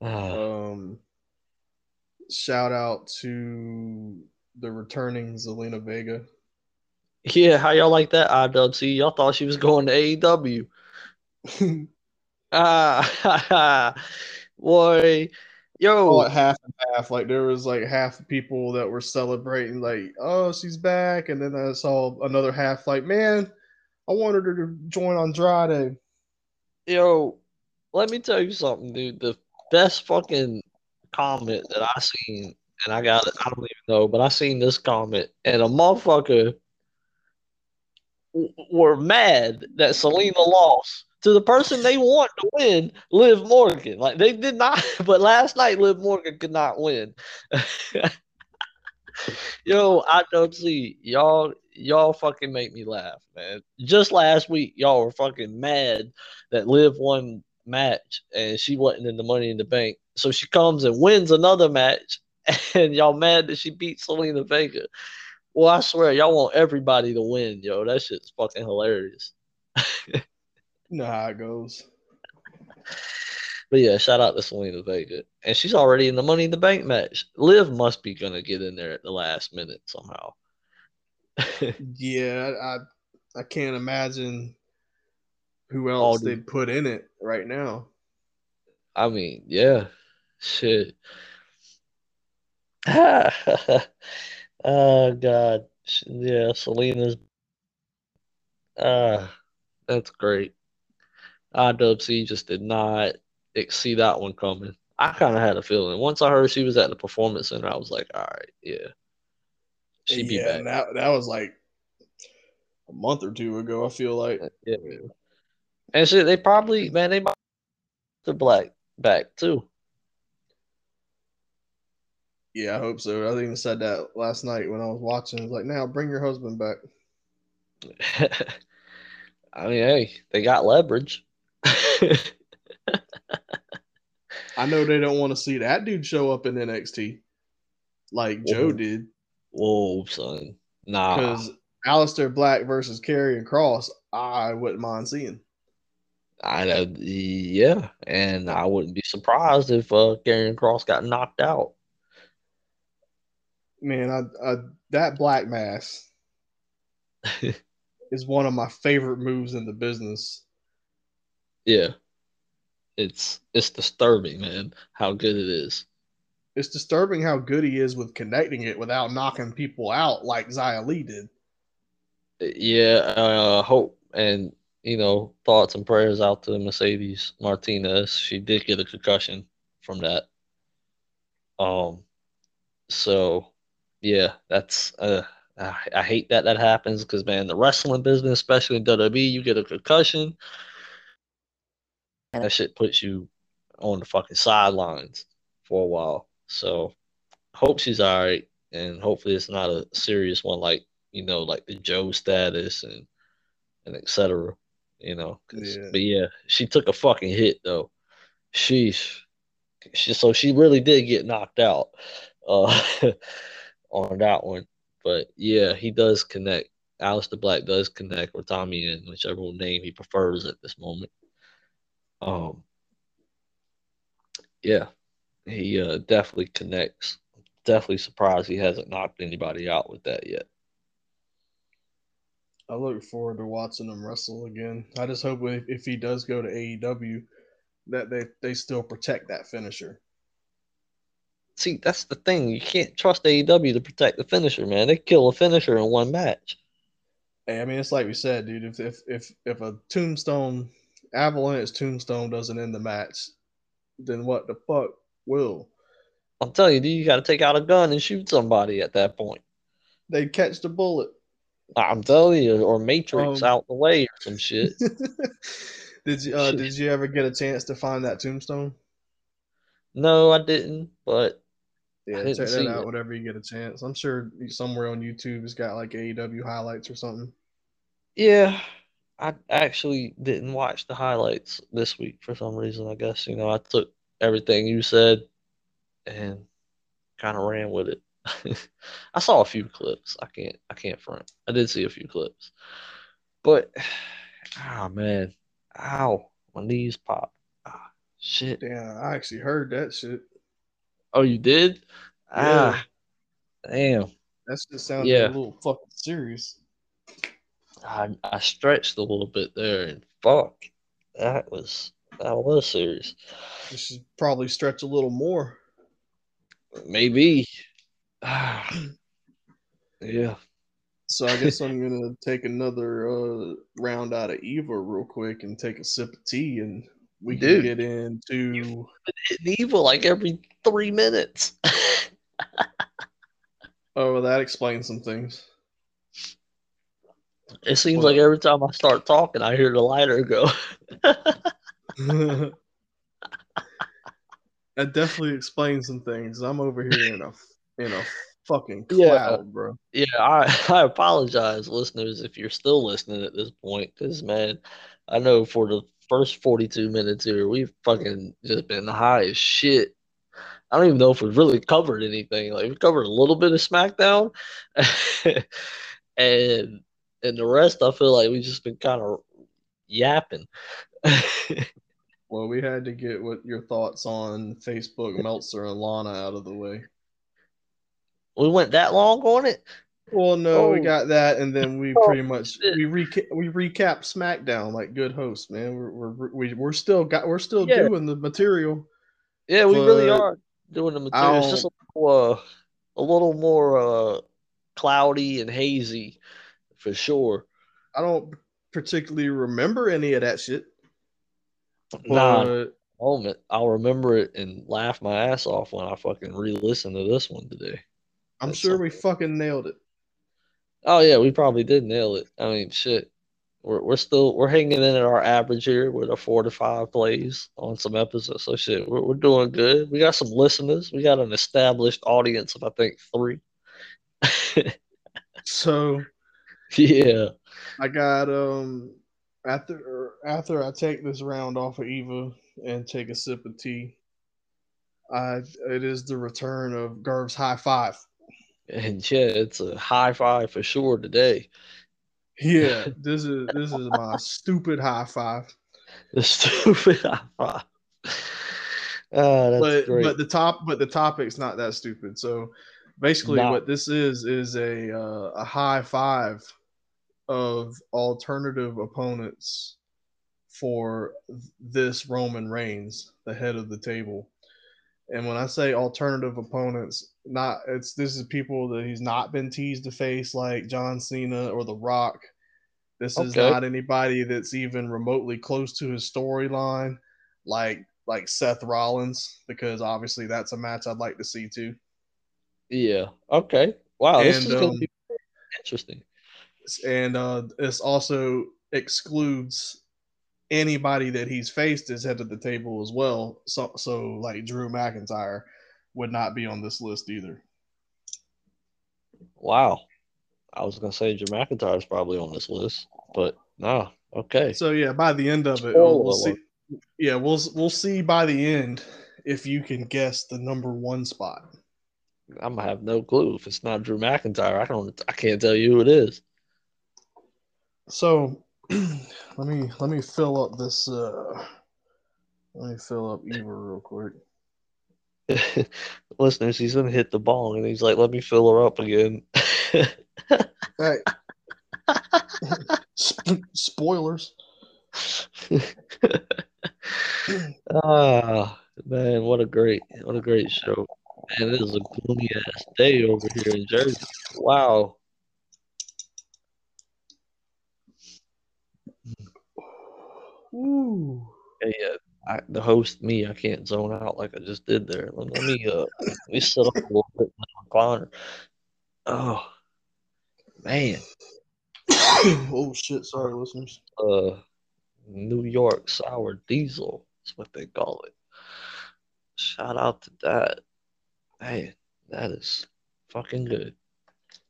Ah, Um, shout out to the returning Zelina Vega. Yeah, how y'all like that? IWC, y'all thought she was going to AEW. Ah, *laughs* boy, yo, it half and half. Like there was like half the people that were celebrating, like, oh, she's back, and then I saw another half, like, man, I wanted her to join Andrade. yo, let me tell you something, dude. The best fucking comment that I seen, and I got it, I don't even know, but I seen this comment, and a motherfucker were mad that Zelina lost to the person they want to win, Liv Morgan. Like they did not, *laughs* but last night Liv Morgan could not win. *laughs* Yo, I don't see y'all. Y'all fucking make me laugh, man. Just last week, y'all were fucking mad that Liv won match and she wasn't in the Money in the Bank. So she comes and wins another match, *laughs* and y'all mad that she beat Zelina Vega. Well, I swear, y'all want everybody to win, yo. That shit's fucking hilarious. *laughs* You know how it goes. But yeah, shout out to Zelina Vega. And she's already in the Money in the Bank match. Liv must be gonna get in there at the last minute somehow. *laughs* Yeah, I I can't imagine who else dude. they'd put in it right now. I mean, yeah. Shit. *sighs* *laughs* oh God. Yeah, Zelina's uh that's great. IWC just did not see that one coming. I kind of had a feeling. Once I heard she was at the performance center, I was like, all right, yeah. She'd be yeah, back. and that that was like a month or two ago. I feel like. Yeah. And shit, they probably man, they might the black back too. Yeah, I hope so. I even said that last night when I was watching. It's like, now bring your husband back. *laughs* I mean, hey, they got leverage. *laughs* I know they don't want to see that dude show up in NXT like Joe did Whoa, son. Nah. because Aleister Black versus Karrion Kross, I wouldn't mind seeing. I know, yeah, and I wouldn't be surprised if uh Karrion Kross got knocked out. Man, I, I that Black Mass *laughs* is one of my favorite moves in the business. Yeah, it's it's disturbing, man, how good it is. It's disturbing how good he is with connecting it without knocking people out like Xia Li did. Yeah, uh, hope and you know thoughts and prayers out to Mercedes Martinez. She did get a concussion from that. Um, so yeah, that's uh, I, I hate that that happens because man, the wrestling business, especially in WWE, you get a concussion, and that shit puts you on the fucking sidelines for a while. So hope she's all right, and hopefully it's not a serious one like you know like the Joe status and and etc. You know, yeah. but yeah, she took a fucking hit though. Sheesh. She, so she really did get knocked out uh, *laughs* on that one. But yeah, he does connect. Aleister Black does connect with Tommy in whichever name he prefers at this moment. Um, yeah, he uh, definitely connects. Definitely surprised he hasn't knocked anybody out with that yet. I look forward to watching him wrestle again. I just hope if, if he does go to AEW, that they they still protect that finisher. See, that's the thing. You can't trust AEW to protect the finisher, man. They kill a finisher in one match. Hey, I mean, it's like we said, dude. If if if, if a tombstone Avalanche tombstone doesn't end the match, then what the fuck will? I'm telling you, dude, you got to take out a gun and shoot somebody at that point. They catch the bullet. I'm telling you, or Matrix um, out the way or some shit. *laughs* did you uh, did you ever get a chance to find that tombstone? No, I didn't. But yeah, check that out it. whenever you get a chance. I'm sure somewhere on YouTube it's got like AEW highlights or something. Yeah, I actually didn't watch the highlights this week for some reason. I guess you know I took everything you said and kind of ran with it. *laughs* I saw a few clips. I can't I can't front. I did see a few clips. But oh man. Ow. My knees pop. Ah, shit. Yeah, I actually heard that shit. Oh, you did? Yeah. Ah damn. That just sounded yeah. a little fucking serious. I I stretched a little bit there and fuck. That was that was serious. You should probably stretch a little more. Maybe. *sighs* yeah. So I guess I'm *laughs* gonna take another uh, round out of Eva real quick and take a sip of tea, and we can get into evil like every three minutes. *laughs* oh, well, that explains some things. It seems well, like every time I start talking, I hear the lighter go. *laughs* that definitely explains some things. I'm over here in a in a fucking *laughs* cloud, yeah, bro. Yeah, I, I apologize, listeners, if you're still listening at this point, because man, I know for the first 42 minutes here, we've fucking just been high as shit. I don't even know if we've really covered anything. Like we covered a little bit of SmackDown, *laughs* and and the rest, I feel like we've just been kind of yapping. *laughs* well, we had to get what your thoughts on Facebook Meltzer and Lana out of the way. We went that long on it. Well, no, oh. we got that, and then we oh, pretty much shit. we reca- we recap SmackDown like good hosts, man. We're we're we, we're still got we're still yeah. doing the material. Yeah, we really are doing the material. It's just a little, uh, a little more uh, cloudy and hazy, for sure. I don't particularly remember any of that shit. Nah, moment. I'll remember it and laugh my ass off when I fucking re-listen to this one today. I'm That's sure something. we fucking nailed it. Oh yeah, we probably did nail it. I mean, shit. We're we're still we're hanging in at our average here with a four to five plays on some episodes. So shit, we're we're doing good. We got some listeners. We got an established audience of I think three. *laughs* so yeah, I got um after after I take this round off of Eva and take a sip of tea. I it is the return of Garv's high five. And yeah, it's a high five for sure today. Yeah, *laughs* this is this is my stupid high five. The stupid *laughs* high five. Oh, but great. but the top but the topic's not that stupid. So basically, not. what this is is a uh, a high five of alternative opponents for this Roman Reigns, the head of the table. And when I say alternative opponents, not it's this is people that he's not been teased to face like John Cena or The Rock. This okay. is not anybody that's even remotely close to his storyline, like like Seth Rollins, because obviously that's a match I'd like to see too. Yeah. Okay. Wow. And, this is um, to be interesting. And uh, this also excludes anybody that he's faced is head of the table as well. So, so like Drew McIntyre would not be on this list either. Wow. I was gonna say Drew McIntyre is probably on this list, but no. Okay. So yeah, by the end of it, we'll, we'll see. Yeah, we'll we'll see by the end if you can guess the number one spot. I'm gonna have no clue if it's not Drew McIntyre. I don't. I can't tell you who it is. So *clears throat* let me let me fill up this. uh Let me fill up Eva real quick. *laughs* Listeners, he's gonna hit the ball, and he's like, "Let me fill her up again." *laughs* hey. *laughs* Spoilers. ah man, what a great what a great show. Man, it is a gloomy ass day over here in Jersey. Wow. Ooh. Yeah, yeah. I, the host, me, I can't zone out like I just did there. Let, let me uh, let me sit up a little bit in the recliner. Oh, man. *coughs* oh shit! Sorry, listeners. Uh, New York sour diesel is what they call it. Shout out to that. Man, that is fucking good.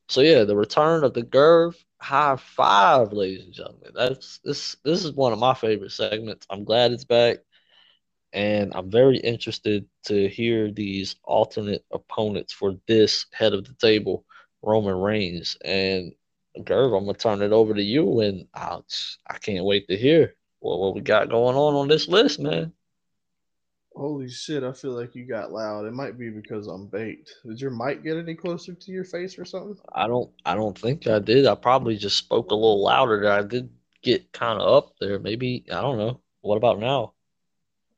So yeah, the return of the Gerv high five, ladies and gentlemen. That's this. This is one of my favorite segments. I'm glad it's back, and I'm very interested to hear these alternate opponents for this head of the table, Roman Reigns. And Gerv, I'm gonna turn it over to you, and I I can't wait to hear what what we got going on on this list, man. Holy shit! I feel like you got loud. It might be because I'm baked. Did your mic get any closer to your face or something? I don't. I don't think I did. I probably just spoke a little louder. I did get kind of up there. Maybe I don't know. What about now?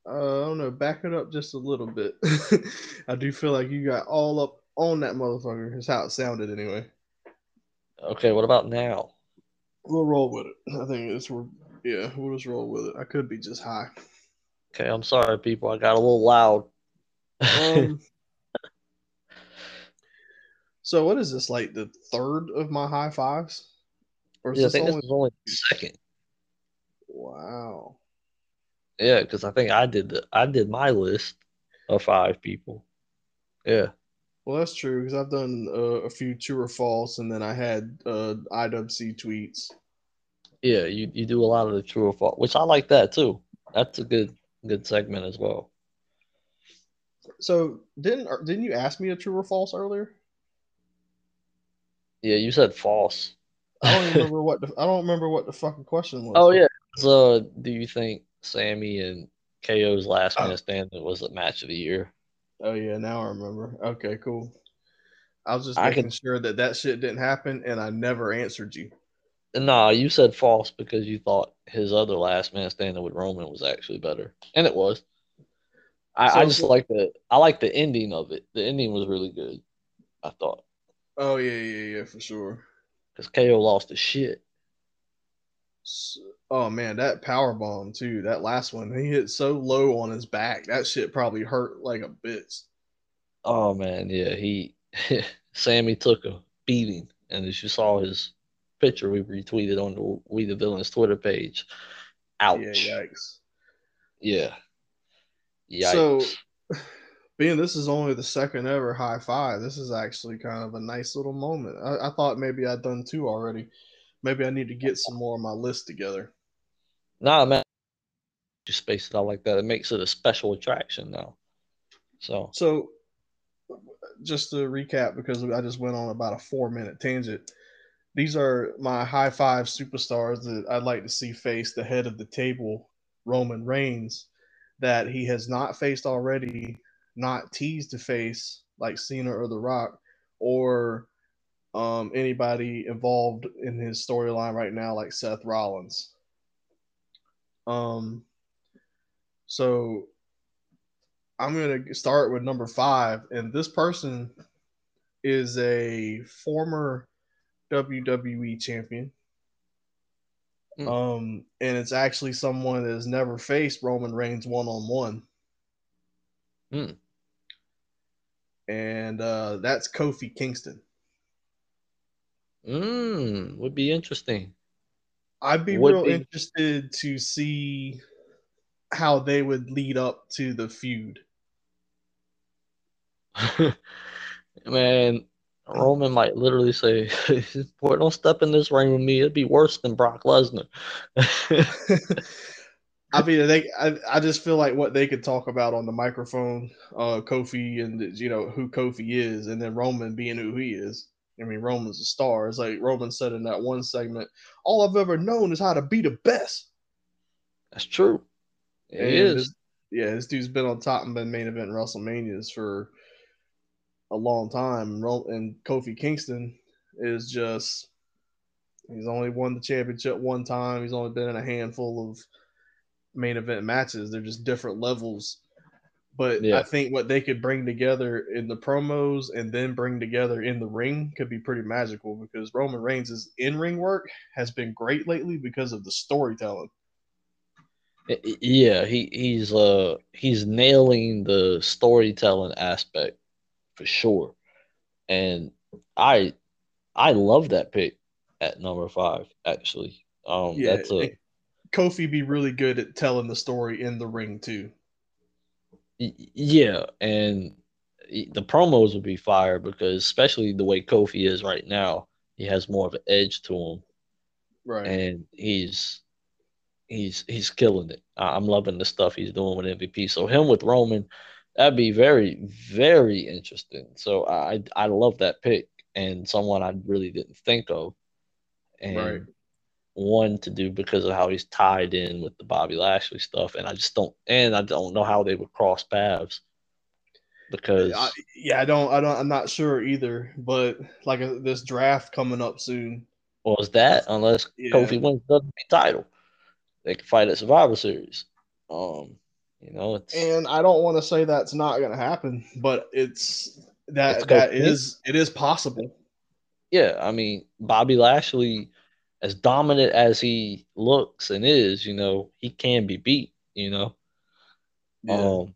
Uh, I don't know. Back it up just a little bit. *laughs* I do feel like you got all up on that motherfucker. Is how it sounded anyway. Okay, what about now? We'll roll with it. I think it's we're yeah, we'll just roll with it. I could be just high. Okay, I'm sorry, people. I got a little loud. um, *laughs* so what is this like the third of my high fives? Or is yeah, I think only... this is only second. Wow. Yeah, because I think I did the I did my list of five people. Yeah. Well, that's true because I've done uh, a few true or false, and then I had uh, IWC tweets. Yeah, you, you do a lot of the true or false, which I like that too. That's a good good segment as well. So didn't didn't you ask me a true or false earlier? Yeah, you said false. I don't remember what the I don't remember what the fucking question was. Oh yeah. So do you think Sami and KO's last oh. man standing was the match of the year? Oh yeah, now I remember. Okay, cool. I was just making can, sure that that shit didn't happen, and I never answered you. Nah, you said false because you thought his other last man standing with Roman was actually better, and it was. I, so, I just like the I like the ending of it. The ending was really good. I thought. Oh yeah, yeah, yeah, for sure. Because KO lost his shit. So, oh man, that power bomb too. That last one, he hit so low on his back. That shit probably hurt like a bitch. Oh man, yeah. He *laughs* Sami took a beating, and as you saw his picture we retweeted on the We the Villains Twitter page. Ouch. Yeah, yikes. Yeah. Yikes. So, being this is only the second ever high five, this is actually kind of a nice little moment. I, I thought maybe I'd done two already. Maybe I need to get some more on my list together. Nah, man. Just space it out like that. It makes it a special attraction now. So, so just to recap, because I just went on about a four minute tangent these are my high five superstars that I'd like to see face the head of the table, Roman Reigns, that he has not faced already, not teased to face like Cena or The Rock, or um, anybody involved in his storyline right now like Seth Rollins. Um, so I'm gonna start with number five, and this person is a former WWE champion. Mm. Um, and it's actually someone that has never faced Roman Reigns one on one. And uh, that's Kofi Kingston. Mm, would be interesting. I'd be Would real be. interested to see how they would lead up to the feud. *laughs* Man, Roman might literally say, *laughs* "Boy, don't step in this ring with me. It'd be worse than Brock Lesnar." *laughs* I mean, they. I, I just feel like what they could talk about on the microphone, uh, Kofi, and you know who Kofi is, and then Roman being who he is. I mean, Roman's a star. It's like Roman said in that one segment, "All I've ever known is how to be the best." That's true. It and is. This, yeah, this dude's been on top and been main event WrestleManias for a long time. And Kofi Kingston is just he's only won the championship one time. He's only been in a handful of main event matches. They're just different levels. But yeah. I think what they could bring together in the promos and then bring together in the ring could be pretty magical because Roman Reigns' in ring work has been great lately because of the storytelling. Yeah, he, he's uh he's nailing the storytelling aspect for sure. And I I love that pick at number five, actually. Um yeah, that's a Kofi be really good at telling the story in the ring too. Yeah, and the promos would be fire because especially the way Kofi is right now, he has more of an edge to him. Right. And he's he's he's killing it. I'm loving the stuff he's doing with MVP. So him with Roman, that'd be very very interesting. So I I love that pick and someone I really didn't think of, and right. one to do because of how he's tied in with the Bobby Lashley stuff, and I just don't and I don't know how they would cross paths because I, yeah I don't I don't I'm not sure either. But like a, uh, this draft coming up soon. Was that unless yeah. Kofi wins the title, they can fight at Survivor Series. Um, you know, it's and I don't want to say that's not going to happen, but it's that it's that is it is possible. Yeah, I mean, Bobby Lashley, as dominant as he looks and is, you know, he can be beat. You know, yeah. um,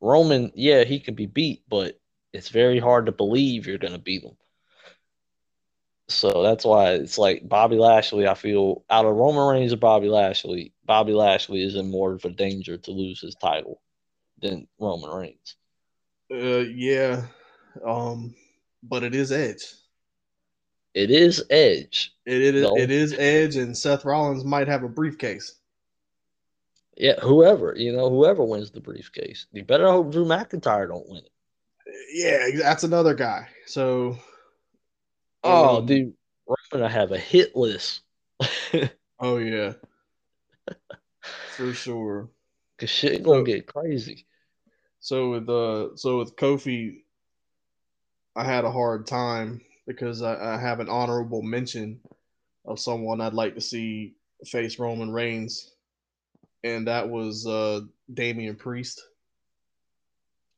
Roman, yeah, he can be beat, but it's very hard to believe you're going to beat him. So that's why it's like Bobby Lashley. I feel out of Roman Reigns and Bobby Lashley, Bobby Lashley is in more of a danger to lose his title than Roman Reigns. Uh, yeah, um, but it is Edge. It is Edge. It, it is. It is Edge, and Seth Rollins might have a briefcase. Yeah, whoever you know, whoever wins the briefcase, you better hope Drew McIntyre don't win it. Yeah, that's another guy. So Oh, um, dude, we're gonna have a hit list. *laughs* oh yeah, for sure. Cause shit gonna so, get crazy. So with uh, so with Kofi, I had a hard time because I, I have an honorable mention of someone I'd like to see face Roman Reigns, and that was uh Damian Priest.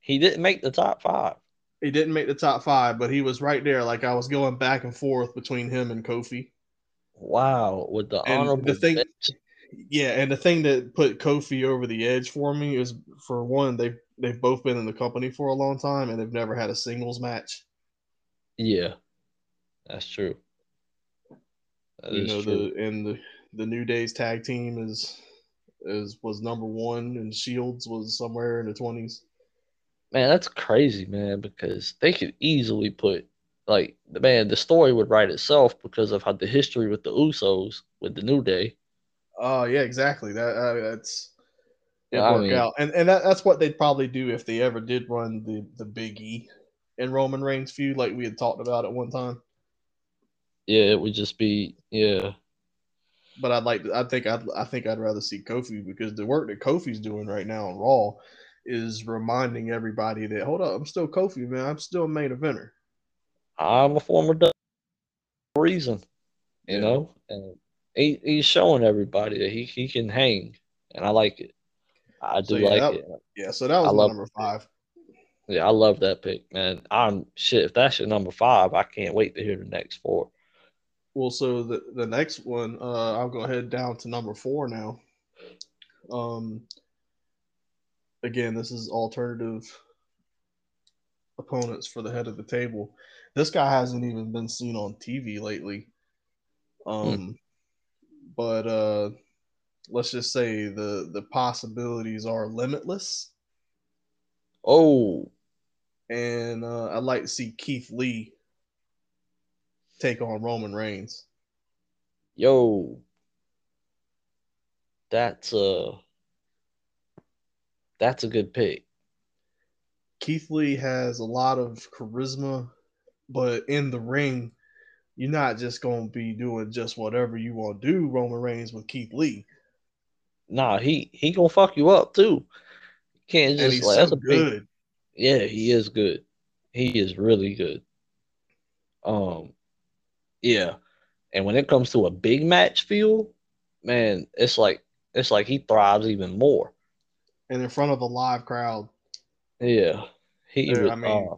He didn't make the top five. He didn't make the top five, but he was right there. Like I was going back and forth between him and Kofi. Wow, with the and honorable the thing, yeah, and the thing that put Kofi over the edge for me is for one, they they've both been in the company for a long time and they've never had a singles match. Yeah, that's true. That you know true. the and the the New Day's tag team is is was number one and Shields was somewhere in the twenties. Man, that's crazy, man, because they could easily put like the man, the story would write itself because of how the history with the Usos with the New Day. Oh yeah, exactly. That uh, that's yeah, work mean, out, and and that, that's what they'd probably do if they ever did run the the Big E and Roman Reigns feud, like we had talked about at one time. Yeah, it would just be yeah. But I'd like, to, I think, I'd, I think I'd rather see Kofi because the work that Kofi's doing right now on Raw is reminding everybody that hold up, I'm still Kofi, man. I'm still a main eventer. I'm a former reason, you yeah. know, and he, he's showing everybody that he, he can hang, and I like it. I do so, yeah, like that, it. Yeah, so that was number five. Yeah, I love that pick, man. I'm shit. If that's your number five, I can't wait to hear the next four. Well, so the the next one, uh, I'll go ahead down to number four now. Um, again, this is alternative opponents for the head of the table. This guy hasn't even been seen on TV lately. Um, hmm. But uh, let's just say the the possibilities are limitless. Oh, and uh, I'd like to see Keith Lee take on Roman Reigns. Yo, that's a that's a good pick. Keith Lee has a lot of charisma, but in the ring, you're not just going to be doing just whatever you want to do. Roman Reigns with Keith Lee. Nah, he he gonna fuck you up too. You can't just like so that's a good. Big, yeah, he is good. He is really good. Um, yeah, and when it comes to a big match feel, man, it's like it's like he thrives even more. And in front of a live crowd. Yeah, he. I mean, uh,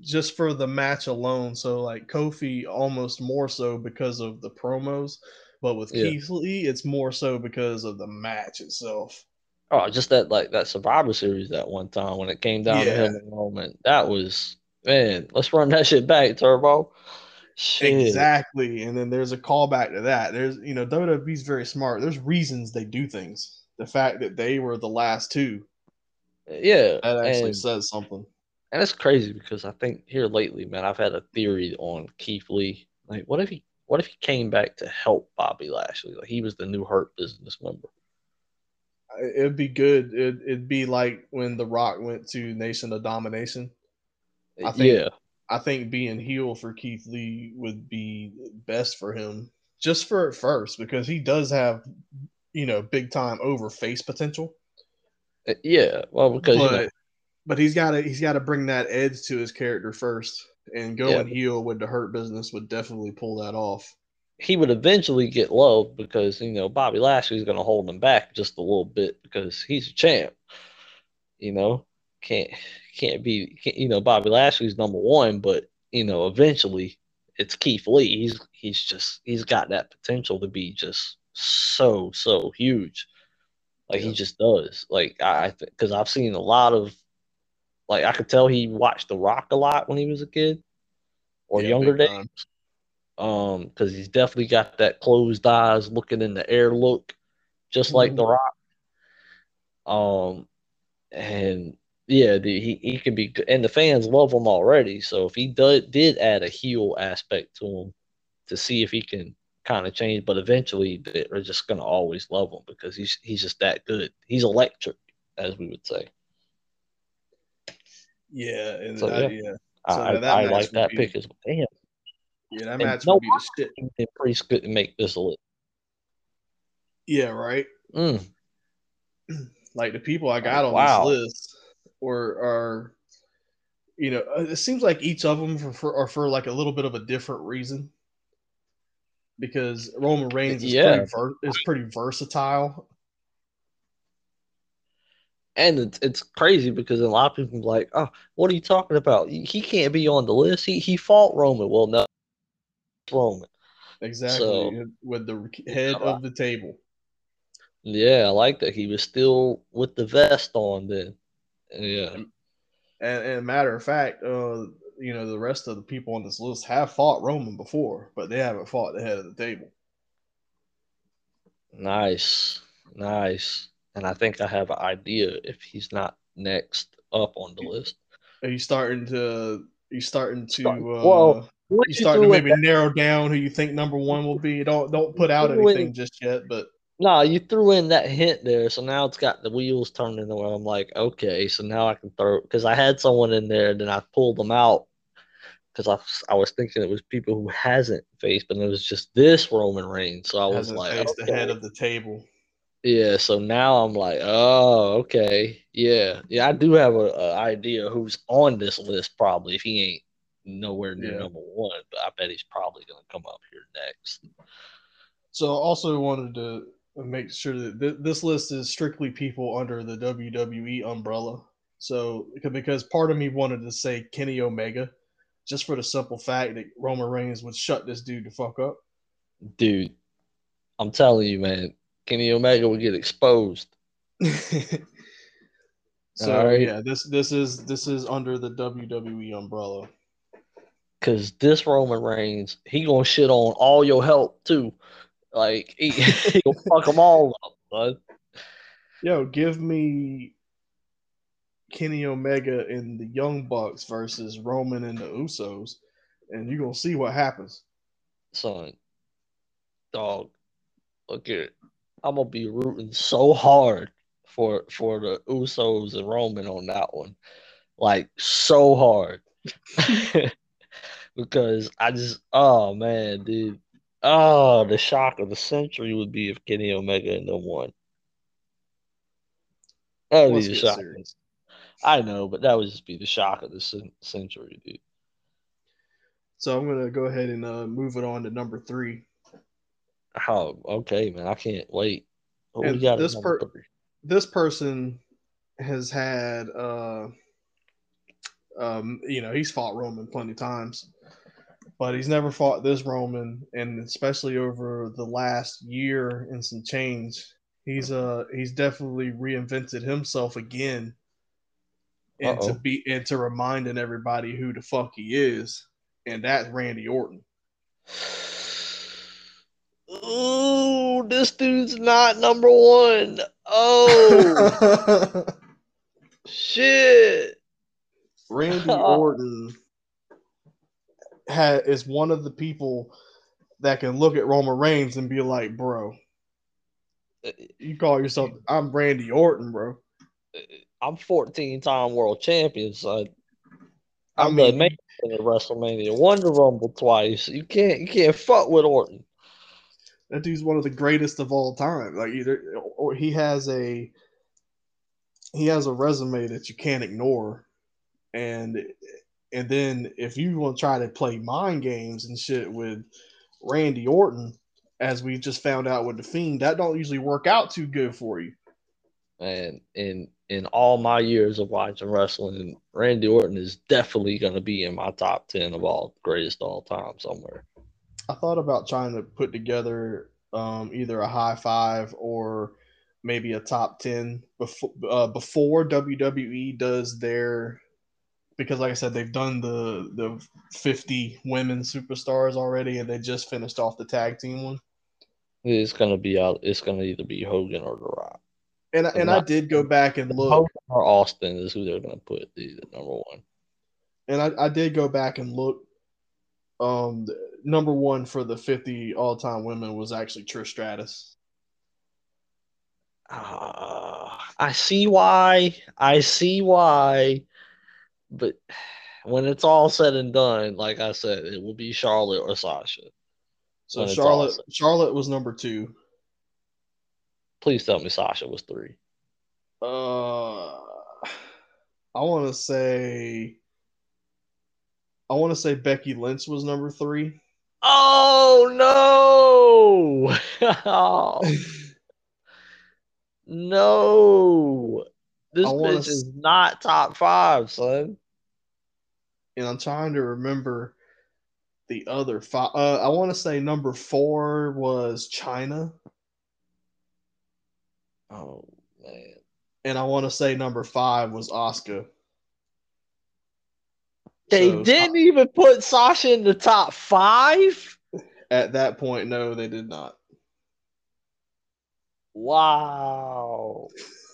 just for the match alone. So like Kofi, almost more so because of the promos, but with yeah. Keith Lee, it's more so because of the match itself. Oh, just that like that Survivor Series that one time when it came down yeah. to him the moment. That was man. Let's run that shit back, Turbo. Shit. Exactly. And then there's a callback to that. There's you know WWE's very smart. There's reasons they do things. The fact that they were the last two. Yeah. That actually and, says something. And it's crazy because I think here lately, man, I've had a theory on Keith Lee. Like, what if he what if he came back to help Bobby Lashley? Like he was the new Hurt business member. It'd be good. It'd, it'd be like when The Rock went to Nation of Domination. I think yeah. I think being heel for Keith Lee would be best for him, just for at first, because he does have, you know, big time over face potential. Uh, yeah, well, because but, you know, but he's got to he's got to bring that edge to his character first, and going yeah. heel with the Hurt Business would definitely pull that off. He would eventually get loved because you know Bobby Lashley's going to hold him back just a little bit because he's a champ. You know, can't can't be can't, you know Bobby Lashley's number one, but you know eventually it's Keith Lee. He's he's just he's got that potential to be just so so huge. Like yeah. he just does. Like I because I've seen a lot of like I could tell he watched The Rock a lot when he was a kid or yeah, younger days. Time. Um, because he's definitely got that closed eyes, looking in the air look, just mm-hmm. like The Rock. Um, and yeah, the, he he can be, and the fans love him already. So if he did did add a heel aspect to him to see if he can kind of change, but eventually they're just gonna always love him because he's he's just that good. He's electric, as we would say. Yeah, and so, yeah. yeah. So I, I like that be, pick as well. Damn. Yeah, that match and would no, be the shit. Priest couldn't make this list. Yeah, right. Mm. *clears throat* Like the people I got oh, on wow. this list or are you know uh, it seems like each of them for, for, are for like a little bit of a different reason because Roman Reigns is, yeah. pretty, ver- is pretty versatile. And it's, it's crazy because a lot of people are like, oh, what are you talking about? He can't be on the list. He he fought Roman. Well, no, Roman. Exactly. So, with the head of the table. Yeah, I like that. He was still with the vest on then. Yeah. And, and matter of fact, uh, you know, the rest of the people on this list have fought Roman before, but they haven't fought the head of the table. Nice. Nice. And I think I have an idea if he's not next up on the list. Are you starting to you starting to uh well you starting to maybe narrow down who you think number one will be? Don't don't put out anything just yet, but no, you threw in that hint there, so now it's got the wheels turning. Where I'm like, okay, so now I can throw because I had someone in there, then I pulled them out because I, I was thinking it was people who hasn't faced, but it was just this Roman Reigns. So I was like, okay. the head of the table. Yeah, so now I'm like, oh, okay, yeah, yeah. I do have a, a idea who's on this list probably if he ain't nowhere near yeah. number one, but I bet he's probably gonna come up here next. So I also wanted to make sure that th- this list is strictly people under the WWE umbrella. So because part of me wanted to say Kenny Omega, just for the simple fact that Roman Reigns would shut this dude to fuck up. Dude, I'm telling you, man, Kenny Omega would get exposed. *laughs* so right. yeah, this this is this is under the WWE umbrella. Cause this Roman Reigns, he gonna shit on all your help too Like he, *laughs* he'll fuck them all up, bud. Yo, give me Kenny Omega and the Young Bucks versus Roman and the Usos, and you're gonna see what happens. Son, dog, look at I'm gonna be rooting so hard for for the Usos and Roman on that one, like so hard, *laughs* because I just oh man, dude, oh the shock of the century would be if Kenny Omega and them won. That would be the shock. Serious. I know, but that would just be the shock of the century, dude. So I'm gonna go ahead and uh, move it on to number three. Oh, okay, man. I can't wait. What and this per- this person has had uh um you know, he's fought Roman plenty of times. But he's never fought this Roman and especially over the last year and some change, he's uh he's definitely reinvented himself again and Uh-oh. to be and to reminding everybody who the fuck he is, and that's Randy Orton. Ooh, this dude's not number one. Oh *laughs* shit. Randy *laughs* Orton ha- is one of the people that can look at Roman Reigns and be like, bro, you call yourself I'm Randy Orton, bro. I'm 14 time world champion, so I'm I mean, the main in WrestleMania. Won the Rumble twice. You can't you can't fuck with Orton. That dude's one of the greatest of all time. Like either or he has a he has a resume that you can't ignore. And and then if you want to try to play mind games and shit with Randy Orton, as we just found out with the Fiend, that don't usually work out too good for you. And in in all my years of watching wrestling, Randy Orton is definitely going to be in my top ten of all greatest all time somewhere. I thought about trying to put together um, either a high five or maybe a top ten before uh, before WWE does their because like I said they've done the the 50 women superstars already and they just finished off the tag team one. It's gonna be out. It's gonna either be Hogan or The Rock. And and, I did go back and look. Hogan or Austin is who they're gonna put the, the number one. And I, I did go back and look. Um, number one for the 50 all time women was actually Trish Stratus. Uh, I see why. I see why. But when it's all said and done, like I said, it will be Charlotte or Sasha. So Charlotte Charlotte was number two. Please tell me Sasha was three. Uh, I want to say. I want to say Becky Lynch was number three. Oh no! *laughs* no, this bitch s- is not top five, son. And I'm trying to remember the other five. Uh, I want to say number four was Chyna. Oh man. And I want to say number five was Asuka. They so, didn't even put Sasha in the top five. At that point, no, they did not. Wow.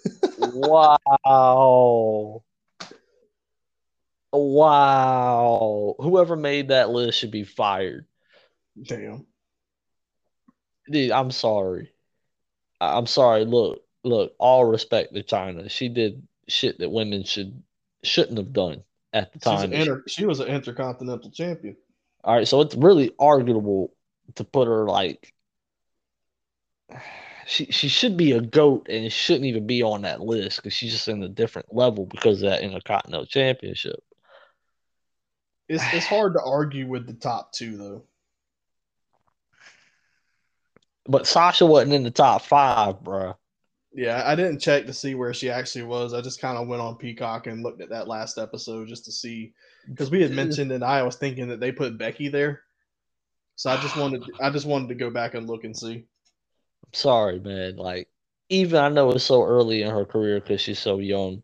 *laughs* wow. Wow. Whoever made that list should be fired. Damn. Dude, I'm sorry. I'm sorry. Look, look. All respect to Chyna. She did shit that women should shouldn't have done at the time. Inter- she was an intercontinental champion. All right, so it's really arguable to put her like she she should be a goat and shouldn't even be on that list because she's just in a different level because of that intercontinental championship. It's it's hard to argue with the top two though. But Sasha wasn't in the top five, bro. Yeah, I didn't check to see where she actually was. I just kind of went on Peacock and looked at that last episode just to see because we had mentioned and I was thinking that they put Becky there. So I just wanted I just wanted to go back and look and see. I'm sorry, man. Like even I know it's so early in her career because she's so young.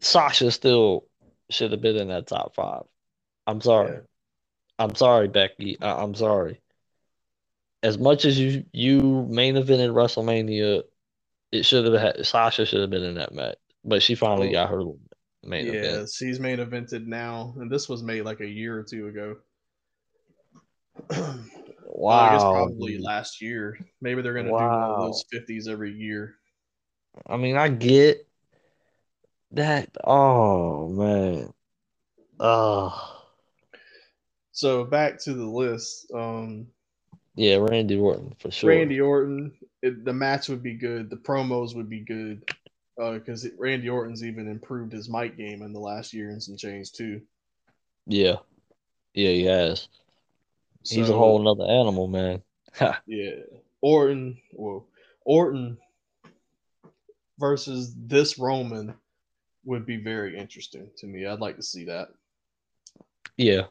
Sasha still should have been in that top five. I'm sorry. Yeah. I'm sorry, Becky. I- I'm sorry. as much as you you main evented WrestleMania, it should have had Sasha should have been in that match, but she finally got her main yeah, event. Yeah, she's main evented now, and this was made like a year or two ago. *clears throat* Well, I guess Wow, probably last year. Maybe they're gonna do one of those fifties every year. I mean, I get that. Oh man. Oh So back to the list. Um, yeah, Randy Orton for sure. Randy Orton, it, the match would be good. The promos would be good because Randy Orton's even improved his mic game in the last year and some change too. Yeah, yeah, he has. He's a whole nother animal, man. yeah. Orton, well, Orton versus this Roman would be very interesting to me. I'd like to see that. Yeah,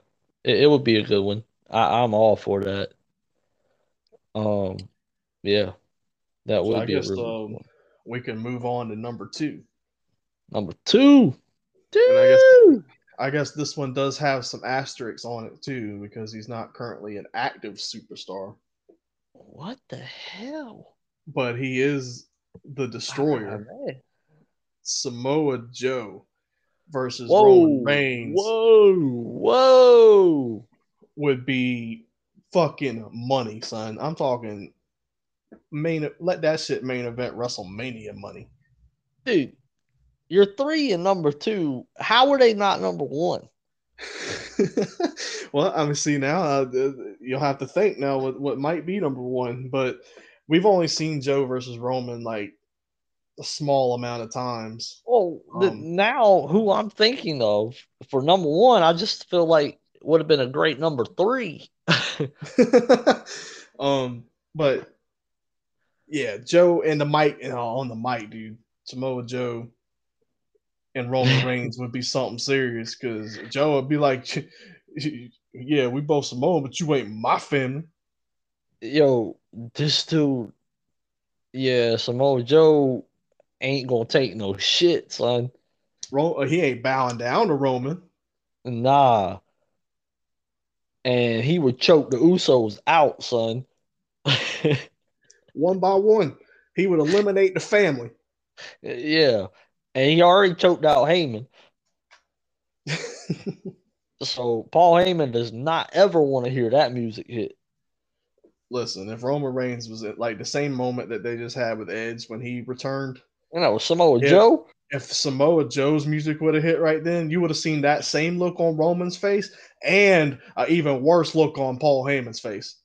it, it would be a good one. I, I'm all for that. Um, yeah, that So would I be a guess um, we can move on to number two. Number two. And I guess- Two. I guess this one does have some asterisks on it too because he's not currently an active superstar, What the hell? but he is the destroyer. Samoa Joe versus Whoa, Roman Reigns whoa, whoa. would be fucking money, son. I'm talking main. Let that shit main event WrestleMania money. Dude, you're three and number two. How are they not number one? *laughs* well, I mean, see now uh, you'll have to think now what what might be number one, but we've only seen Joe versus Roman like a small amount of times. Well, the, Um, now who I'm thinking of for number one, I just feel like would have been a great number three. *laughs* *laughs* um, but yeah, Joe and the mic and on the mic, dude, Samoa Joe and Roman *laughs* Reigns would be something serious because Joe would be like, *laughs* "Yeah, we both Samoa, but you ain't my family." Yo, this dude, yeah, Samoa Joe ain't gonna take no shit, son. Ro- uh, he ain't bowing down to Roman. Nah. And he would choke the Usos out, son. *laughs* one by one. He would eliminate the family. yeah. And he already choked out Heyman. *laughs* So Paul Heyman does not ever want to hear that music hit. Listen, if Roman Reigns was at like the same moment that they just had with Edge when he returned, You know, Samoa Yeah. Joe. if Samoa Joe's music would have hit right then, you would have seen that same look on Roman's face and an even worse look on Paul Heyman's face.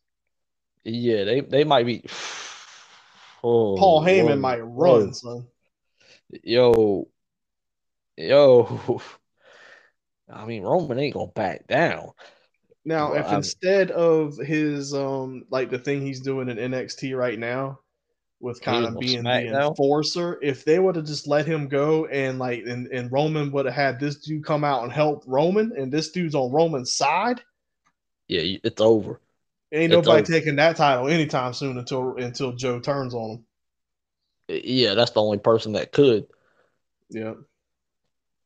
Yeah, they, they might be. Oh, Paul Heyman might run, son. Yo, yo. *laughs* I mean, Roman ain't gonna back down. Now, Well, if I'm- instead of his um like the thing he's doing in NXT right now, with kind was of being the enforcer, if they would have just let him go and like and, and Roman would have had this dude come out and help Roman, and this dude's on Roman's side, Yeah, it's over. Ain't nobody taking that title anytime soon until until Joe turns on him. Yeah, that's the only person that could. Yeah.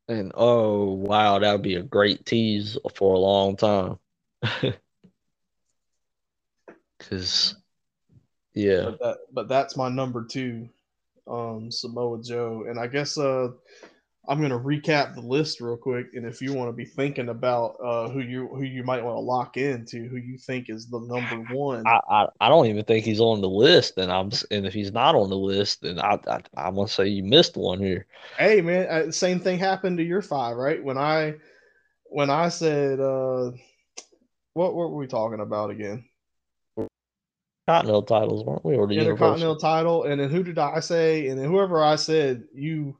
And oh wow, that would be a great tease for a long time. *laughs* Cause yeah, but that but that's my number two, um, Samoa Joe, and I guess uh, I'm gonna recap the list real quick, and if you want to be thinking about uh who you who you might want to lock into, who you think is the number *sighs* one, I, I I don't even think he's on the list, and I'm and if he's not on the list, then I I I'm gonna say you missed one here. hey man, uh, same thing happened to your five, right? When I when I said uh, what what were we talking about again? Continental titles, weren't we? Or the Intercontinental Universal? title, and then who did I say? And then whoever I said, you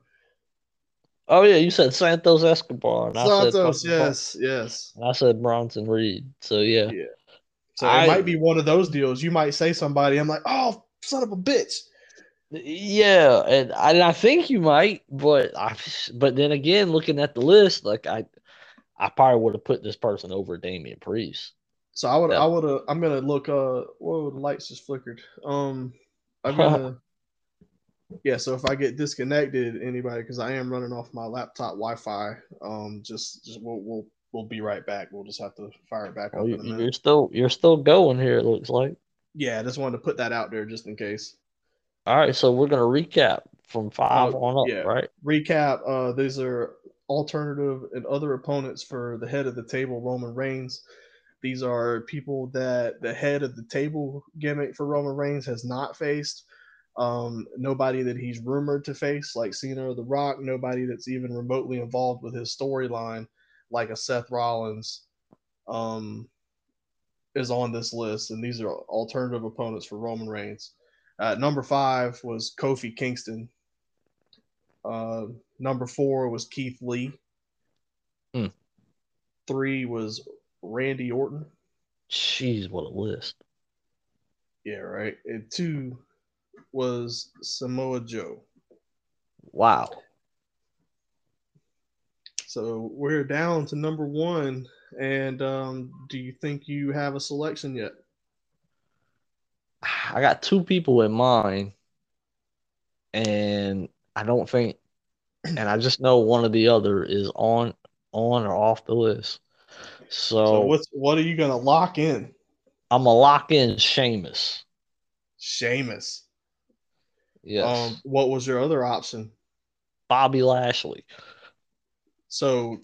Oh yeah, you said Santos Escobar, and I said Santos, yes, yes. and I said Bronson Reed. So yeah, Yeah. So I- it might be one of those deals. You might say somebody, I'm like, oh, son of a bitch. Yeah, and I, and I think you might, but I but then again, looking at the list, like I I probably would have put this person over Damian Priest. So I would, Yeah. I would, uh, I'm gonna look. Uh, whoa, the lights just flickered. Um, I'm *laughs* gonna. Yeah. So if I get disconnected, anybody, because I am running off my laptop Wi-Fi. Um, just, just we'll, we'll, we'll be right back. We'll just have to fire it back Oh, up you, in a you're still you're still going here. It looks like. Yeah, I just wanted to put that out there just in case. All right, so we're gonna recap from five Uh, on up, yeah. right? Recap: uh, These are alternative and other opponents for the head of the table, Roman Reigns. These are people that the head of the table gimmick for Roman Reigns has not faced. Um, nobody that he's rumored to face, like Cena or The Rock. Nobody that's even remotely involved with his storyline, like a Seth Rollins, um, is on this list. And these are alternative opponents for Roman Reigns. Uh, number five was Kofi Kingston. Uh, number four was Keith Lee. Hmm. Three was Randy Orton. Jeez, what a list! Yeah, right. And two was Samoa Joe. Wow. So we're down to number one. And um, do you think you have a selection yet? I got two people in mind, and I don't think, and I just know one or the other is on on or off the list. So, So what's what are you gonna lock in? I'm gonna lock in Sheamus. Sheamus. Yes, Um, what was your other option? Bobby Lashley. So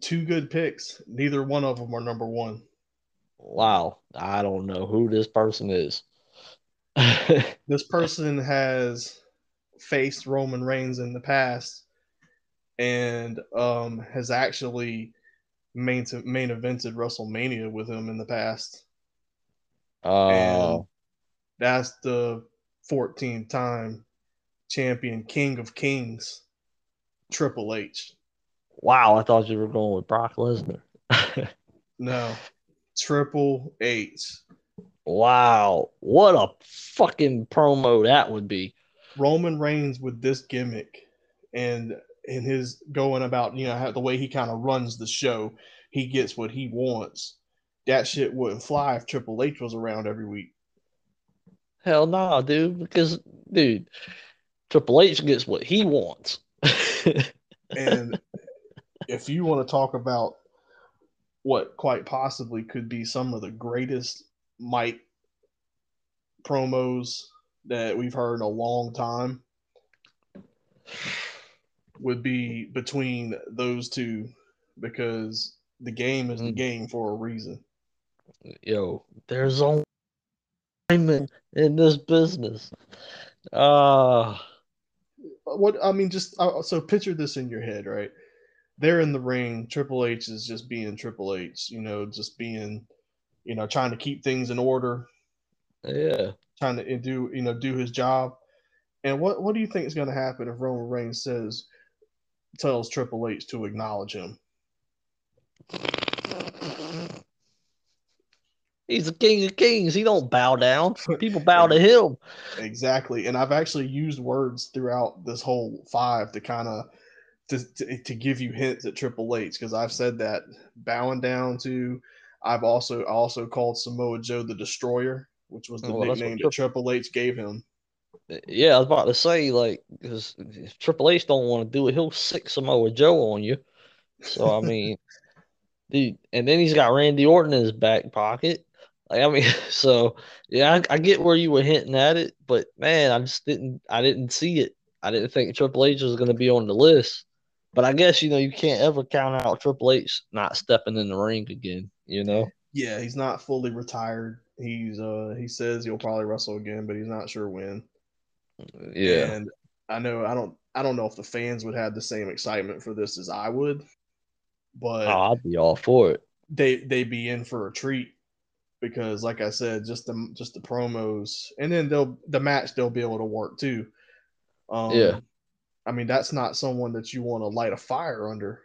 two good picks. Neither one of them are number one. Wow, I don't know who this person is. *laughs* This person has faced Roman Reigns in the past and um, has actually main main evented WrestleMania with him in the past. Oh, That's the 14th time champion, King of Kings, Triple H. wow! I thought you were going with Brock Lesnar. *laughs* No, Triple H. wow, what a fucking promo that would be. Roman Reigns with this gimmick and in his going about, you know, how, the way he kind of runs the show, he gets what he wants. That shit wouldn't fly if Triple H was around every week. Hell no, dude. Because, dude, Triple H gets what he wants. *laughs* And if you want to talk about what quite possibly could be some of the greatest mic promos that we've heard in a long time, would be between those two because the game is the Mm. game for a reason. Yo, there's only women in this business. Uh, What I mean, just uh, so picture this in your head, right? They're in the ring. Triple H is just being Triple H, you know, just being, you know, trying to keep things in order, yeah. trying to do, you know, do his job. And what what do you think is going to happen if Roman Reigns says, tells Triple H to acknowledge him? He's the king of kings. He don't bow down. *laughs* People bow to him. Exactly. And I've actually used words throughout this whole five to kind of to, to, to give you hints at Triple H because I've said that bowing down to. I've also also called Samoa Joe the Destroyer, which was the oh, Well, nickname that Triple H gave him. Uh, yeah, I was about to say, like, because if Triple H don't want to do it, he'll sic Samoa Joe on you. So I mean, *laughs* dude, and then he's got Randy Orton in his back pocket. Like, I mean, *laughs* so yeah, I, I get where you were hinting at it, but man, I just didn't, I didn't see it. I didn't think Triple H was going to be on the list. But I guess you know you can't ever count out Triple H not stepping in the ring again. You know. Yeah, he's not fully retired. He's uh he says he'll probably wrestle again, but he's not sure when. Yeah. And I know I don't I don't know if the fans would have the same excitement for this as I would, but Oh, I'd be all for it. they they'd be in for a treat because like I said, just the just the promos and then they'll the match they'll be able to work too. Um Yeah. I mean that's not someone that you want to light a fire under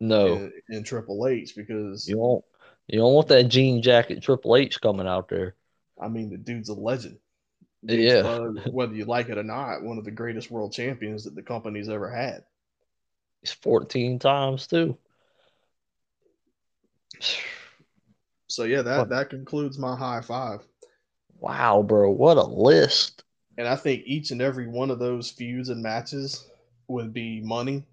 No, in, in Triple H because you don't. You don't want that jean jacket Triple H coming out there. I mean the dude's a legend. Dude's, Yeah. uh, whether you like it or not, one of the greatest world champions that the company's ever had. He's 14 times too. So yeah, that What? that concludes my high five. Wow, bro, what a list. And I think each and every one of those feuds and matches would be money.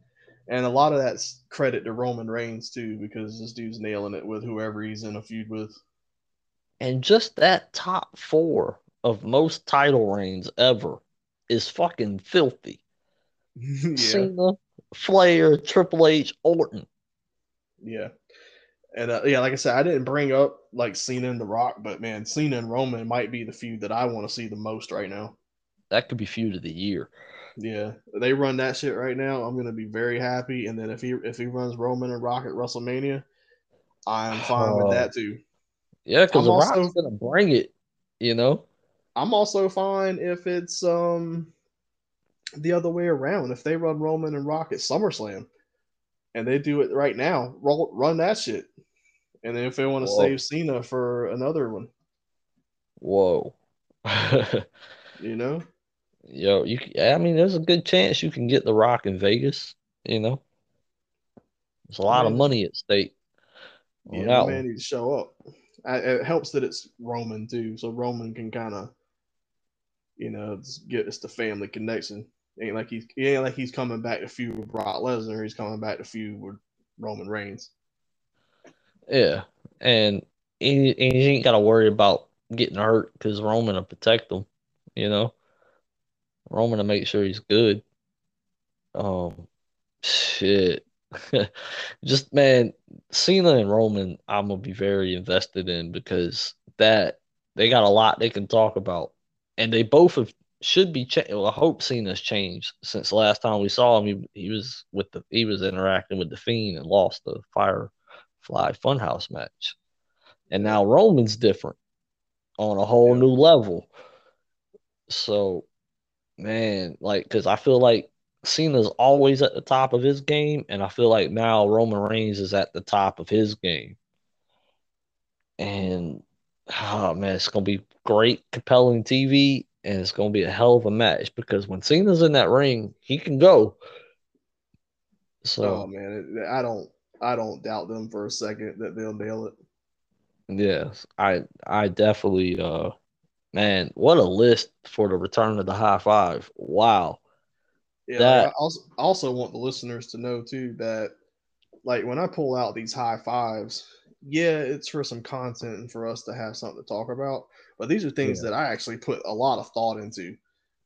And a lot of that's credit to Roman Reigns too, because this dude's nailing it with whoever he's in a feud with. And just that top four of most title reigns ever is fucking filthy. *laughs* yeah, Cena, Flair, Triple H, Orton. yeah, and uh, yeah. Like I said, I didn't bring up like Cena and The Rock, but man, Cena and Roman might be the feud that I want to see the most right now. That could be feud of the year. Yeah, they run that shit right now. I'm gonna be very happy. And then if he if he runs Roman and Rock at WrestleMania, I'm fine Oh. with that too. Yeah, because I'm The also- Rock's gonna bring it, you know? I'm also fine if it's um the other way around. If they run Roman and Rock at SummerSlam, and they do it right now, roll, run that shit. And then if they want to save Cena for another one, Whoa. *laughs* you know, Yo, you I mean, there's a good chance you can get The Rock in Vegas, you know? There's a lot of money at stake yeah, man one. needs to show up. I, it helps that it's Roman too, so Roman can kind of, you know, get us the family connection. Ain't like he's he ain't like he's coming back to feud with Brock Lesnar. He's coming back to feud with Roman Reigns. Yeah. And he, he ain't got to worry about getting hurt because Roman will protect him, you know? Roman will make sure he's good. Um, shit. *laughs* Just man, Cena and Roman, I'm gonna be very invested in because that they got a lot they can talk about, and they both have should be. Cha- well, I hope Cena's changed since last time we saw him. He, he was with the he was interacting with the Fiend and lost the Firefly Funhouse match, and now Roman's different on a whole Yeah. new level. So, man, like, because I feel like Cena's always at the top of his game, and I feel like now Roman Reigns is at the top of his game. And oh man, it's gonna be great, compelling TV, and it's gonna be a hell of a match because when Cena's in that ring, he can go. So Oh man, it, I don't I don't doubt them for a second that they'll nail it. yes, I I definitely uh man, what a list for the return of the high five. Wow. Yeah, That- I also also want the listeners to know too that like when I pull out these high fives, yeah, it's for some content and for us to have something to talk about. But these are things Yeah. that I actually put a lot of thought into.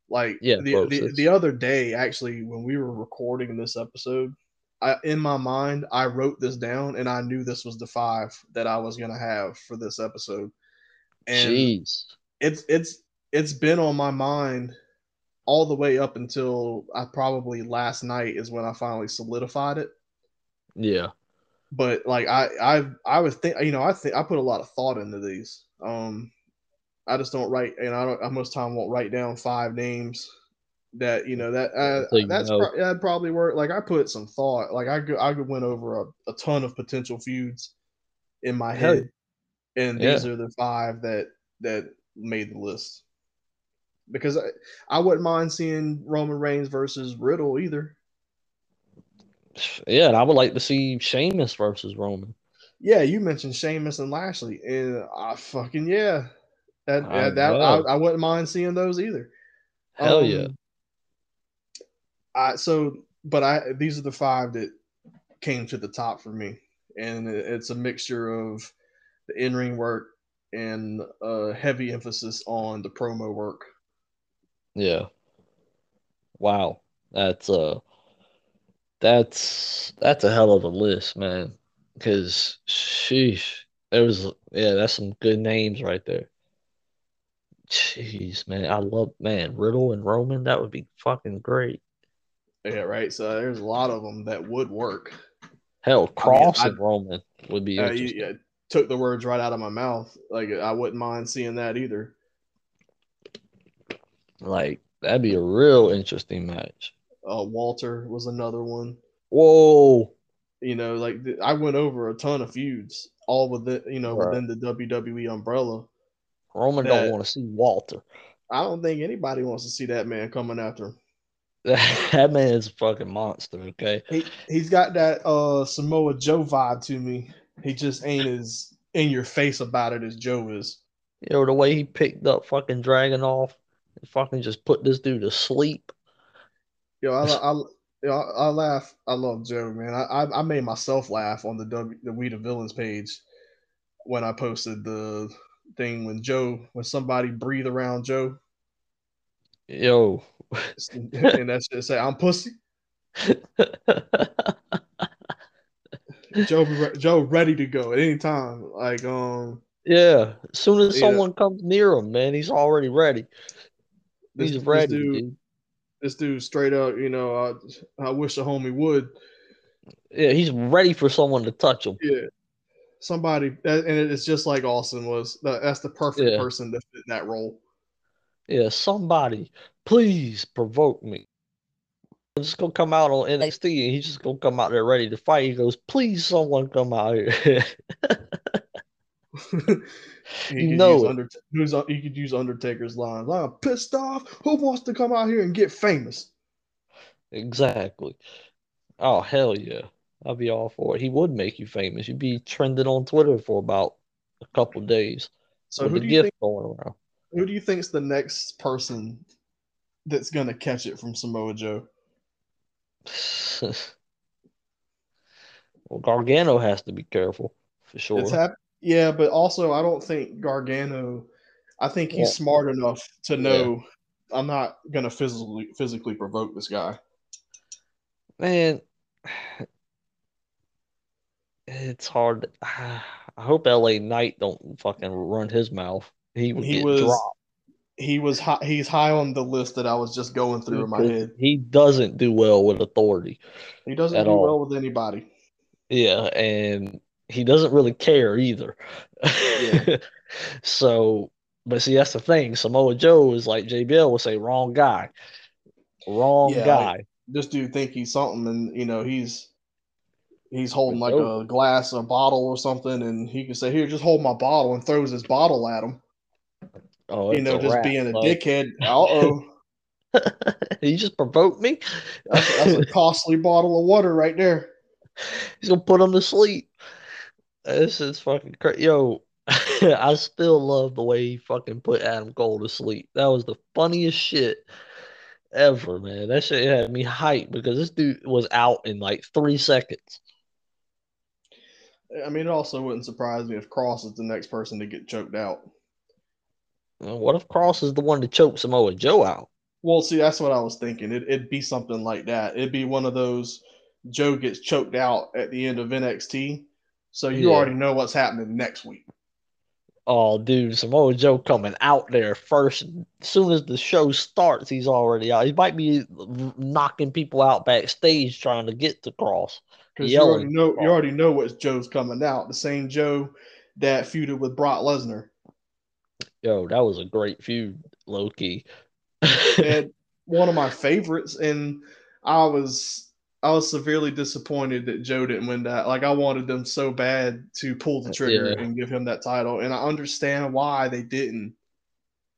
Like Yeah, the, folks, the the other day, actually, when we were recording this episode, I in my mind I wrote this down and I knew this was the five that I was gonna have for this episode. And Jeez. it's it's it's been on my mind all the way up until I probably last night is when I finally solidified it. Yeah. But like I I I was think you know I think I put a lot of thought into these. Um, I just don't write and I don't I most time won't write down five names that you know that uh, Until that's pro- that'd probably work. Like I put some thought. Like I go, I went over a, a ton of potential feuds in my Hell head, and Yeah. these are the five that that made the list. Because I, I wouldn't mind seeing Roman Reigns versus Riddle either. Yeah, and I would like to see Sheamus versus Roman. Yeah, you mentioned Sheamus and Lashley, and I fucking yeah, that I that, I. I wouldn't mind seeing those either. Hell Um, yeah. I so, but I these are the five that came to the top for me, and it's a mixture of the in ring work and a heavy emphasis on the promo work. Yeah. Wow. That's uh that's that's a hell of a list, man. Cause sheesh. There was yeah, that's some good names right there. Jeez, man. I love man, Riddle and Roman, that would be fucking great. Yeah, right. So there's a lot of them that would work. Hell, Kross I- and Roman would be Uh, you, yeah, took the words right out of my mouth. Like I wouldn't mind seeing that either. Like that'd be a real interesting match. Uh, Walter was another one. Whoa. You know, like th- I went over a ton of feuds, all within you know Right. within the WWE umbrella. Roman That- don't want to see Walter. I don't think anybody wants to see that man coming after him. *laughs* that man is a fucking monster, okay? He he's got that uh Samoa Joe vibe to me. He just ain't as in your face about it as Joe is. You know, the way he picked up fucking Dragunov and fucking just put this dude to sleep. Yo, I, I, I, I laugh. I love Joe, man. I, I, I made myself laugh on the w, the We the Villains page when I posted the thing when Joe when somebody breathe around Joe. Yo. *laughs* and that's just say I'm pussy. Joe Joe ready to go at any time. Like um Yeah. As soon as yeah. someone comes near him, man, he's already ready. This, he's ready, this dude, dude. This dude straight up, you know, I, I wish a homie would. Yeah, he's ready for someone to touch him. Yeah. Somebody and it's just like Austin was. That's the perfect yeah. person to fit that role. Yeah, somebody, please provoke me. I'm just gonna come out on NXT and he's just gonna come out there ready to fight. He goes, please, someone come out here. *laughs* you know Undert- he could use Undertaker's lines. I'm pissed off. Who wants to come out here and get famous? Exactly. Oh hell yeah. I'd be all for it. He would make you famous. You'd be trending on Twitter for about a couple days. So who do you think going around? Who do you think's the next person that's gonna catch it from Samoa Joe? *laughs* well, Gargano has to be careful for sure. It's hap- yeah, but also I don't think Gargano. I think he's yeah. smart enough to know yeah. I'm not gonna physically physically provoke this guy. Man, it's hard. *sighs* I hope LA Knight don't fucking run his mouth. He would he get was, dropped. He was high, he's high on the list that I was just going through in my head. He doesn't do well with authority. He doesn't do all. well with anybody. Yeah, and he doesn't really care either. Yeah. *laughs* so, but see, that's the thing. Samoa Joe is like JBL would say, wrong guy, wrong yeah, guy. Like, this dude think he's something, and you know he's he's holding like a glass, a bottle or something, and he can say, "Here, just hold my bottle," and throws his bottle at him. Oh, you know, just rat, being a dickhead. Uh oh. he just provoked me. That's, that's a *laughs* costly bottle of water right there. He's gonna put him to sleep. This is fucking crazy. Yo, *laughs* I still love the way he fucking put Adam Cole to sleep. That was the funniest shit ever, man. That shit had me hyped because this dude was out in like three seconds. I mean, it also wouldn't surprise me if Kross is the next person to get choked out. What if Kross is the one to choke Samoa Joe out? Well, see, that's what I was thinking. It, it'd be something like that. It'd be one of those Joe gets choked out at the end of NXT, so you yeah. already know what's happening next week. Oh, dude, Samoa Joe coming out there first. As soon as the show starts, he's already out. He might be knocking people out backstage trying to get to Kross. Because you already know you already know what Joe's coming out. The same Joe that feuded with Brock Lesnar. Yo, that was a great feud, Loki. and *laughs* one of my favorites, and I was I was severely disappointed that Joe didn't win that. Like I wanted them so bad to pull the trigger yeah. and give him that title, and I understand why they didn't.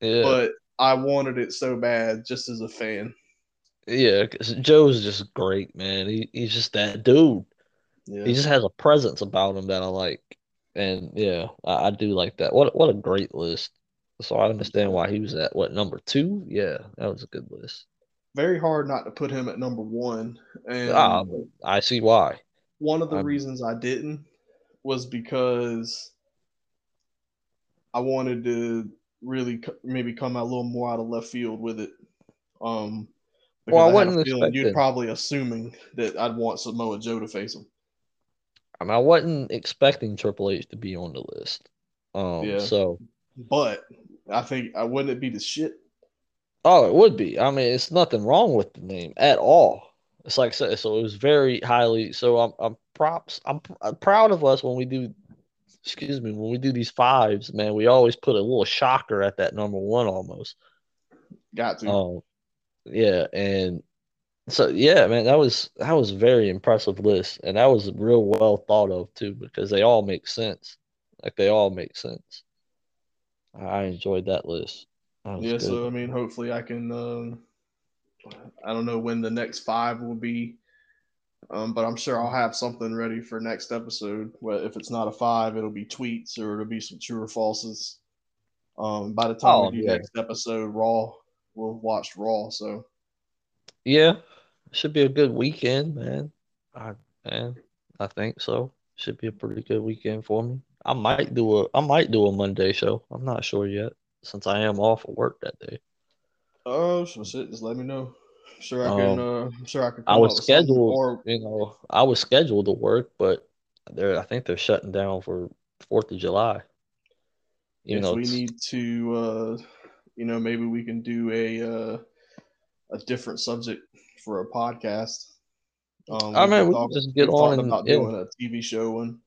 Yeah. But I wanted it so bad, just as a fan. Yeah, because Joe's just great, man. He he's just that dude. Yeah. He just has a presence about him that I like, and yeah, I, I do like that. What what a great list. So I understand why he was at what number two. Yeah, that was a good list very hard not to put him at number one. And ah, I see why. One of the I'm... reasons I didn't was because I wanted to really maybe come out a little more out of left field with it. Um, well, I, I wasn't expecting. You'd probably assuming that I'd want Samoa Joe to face him. I mean, I wasn't expecting Triple H to be on the list. Um, yeah. So, but I think I wouldn't it be the shit Oh, it would be. I mean, it's nothing wrong with the name at all. It's like so, so it was very highly. So I'm I'm props. I'm, I'm proud of us when we do. Excuse me, when we do these fives, man, we always put a little shocker at that number one almost. Got to. Um, yeah, and so yeah, man, that was that was a very impressive list, and that was real well thought of too because they all make sense. Like they all make sense. I enjoyed that list yeah, good. so I mean, hopefully, I can. Um, I don't know when the next five will be, um, but I'm sure I'll have something ready for next episode. Well, if it's not a five, it'll be tweets or it'll be some true or falses. Um, by the time oh, we do yeah. next episode, Raw, we'll watch Raw. So, yeah, should be a good weekend, man. I man, I think so. Should be a pretty good weekend for me. I might do a I might do a Monday show. I'm not sure yet since I am off of work that day. Oh, so shit, just let me know. I'm sure I can. Um, uh, I'm sure I can. I was up with something, scheduled, Or you know, I was scheduled to work, but they're I think they're shutting down for Fourth of July. You know, we need to, uh, you know, maybe we can do a uh, a different subject for a podcast. Um, I mean, we talked- just get on and about doing a TV show one.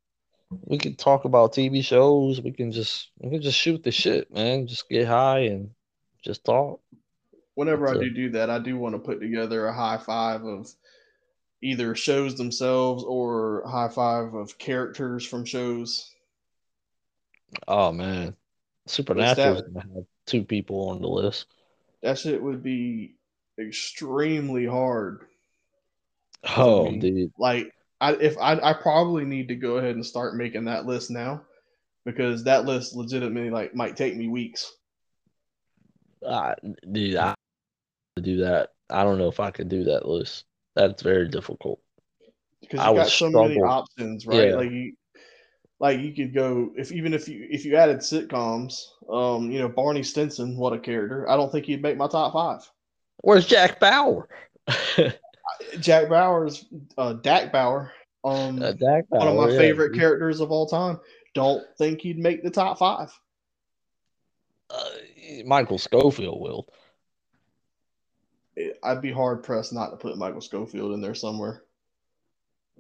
we can talk about TV shows. We can just we can just shoot the shit, man. Just get high and just talk. Whenever I It's a- do do that, I do want to put together a high five of either shows themselves or high five of characters from shows. Oh man, Supernatural is that- gonna have two people on the list. That shit would be extremely hard. Oh, me. dude, Like, I if I I probably need to go ahead and start making that list now because that list legitimately like might take me weeks. I, dude, I to do that. I don't know if I could do that list. That's very difficult. because I you would got so many options, right? Yeah. Like you, like you could go if even if you if you added sitcoms, um, you know Barney Stinson, what a character. I don't think he'd make my top five. Where's Jack Bauer? *laughs* Jack Bauer's, uh, Dak Bauer, um, Uh, Jack one of my yeah, favorite characters of all time. Don't think he'd make the top five. Uh, Michael Scofield will. I'd be hard pressed not to put Michael Scofield in there somewhere.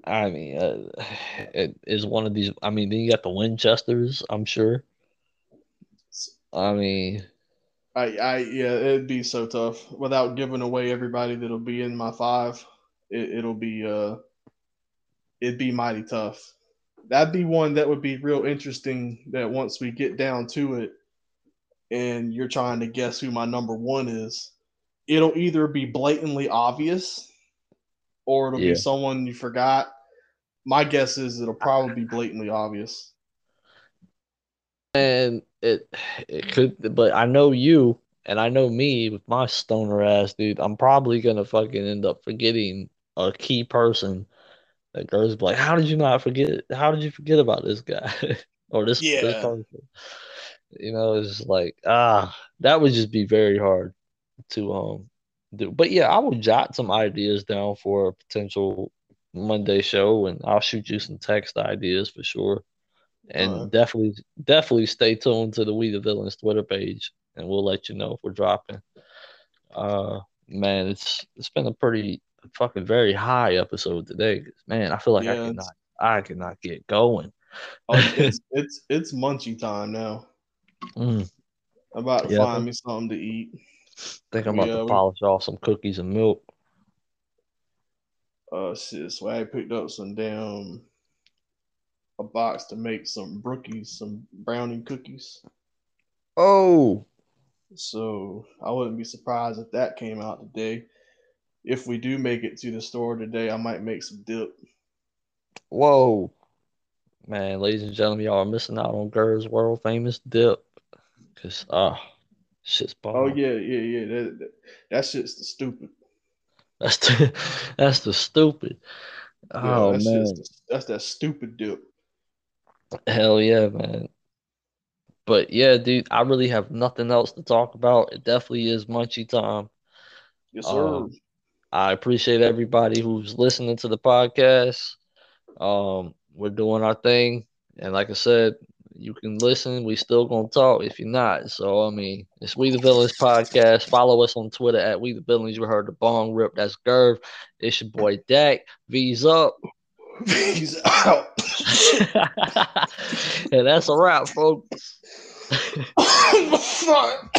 I mean, uh, it is one of these. I mean, then you got the Winchesters. I'm sure. I mean, I, I, yeah, it'd be so tough without giving away everybody that'll be in my five. It, it'll be, uh, it'd be mighty tough. That'd be one that would be real interesting. That once we get down to it, and you're trying to guess who my number one is, it'll either be blatantly obvious, or it'll Yeah. be someone you forgot. My guess is it'll probably be blatantly obvious. and it it could, but I know you and I know me with my stoner ass, dude. I'm probably gonna fucking end up forgetting a key person. That girls like, "How did you not forget? How did you forget about this guy *laughs* or this this person?" You know, it's like ah, that would just be very hard to um do. But yeah, I will jot some ideas down for a potential Monday show, and I'll shoot you some text ideas for sure. And Alright. definitely, definitely stay tuned to the We the Villains Twitter page, and we'll let you know if we're dropping. Uh, man, it's it's been a pretty fucking very high episode today. Man, I feel like I Yeah, cannot, I cannot get going. Oh, *laughs* it's it's it's munchy time now. Mm, I'm about to Yeah, find think- me something to eat. think I'm about Yeah, to we- polish off some cookies and milk. Uh, shit, So I picked up some damn a box to make some brookies, some brownie cookies. Oh, So I wouldn't be surprised if that came out today. If we do make it to the store today, I might make some dip. whoa, man, ladies and gentlemen, y'all are missing out on Gur's world famous dip. Cause ah, shit's bomb. Oh yeah, yeah, yeah. That, that, that shit's the stupid. That's the *laughs* that's the stupid. Yeah, Oh that's man, just that's that stupid dip. Hell yeah, man. But yeah, dude, I really have nothing else to talk about. It definitely is munchy time. Yes, sir. Um, I appreciate everybody who's listening to the podcast. Um, we're doing our thing, and like I said, you can listen. We still gonna talk if you're not. So I mean, it's We the Villains podcast. Follow us on Twitter at We the Villains. You heard the bong rip. That's Gerv. It's your boy Dak. V's up. Peace out. *laughs* and that's a wrap, folks. *laughs* Fuck.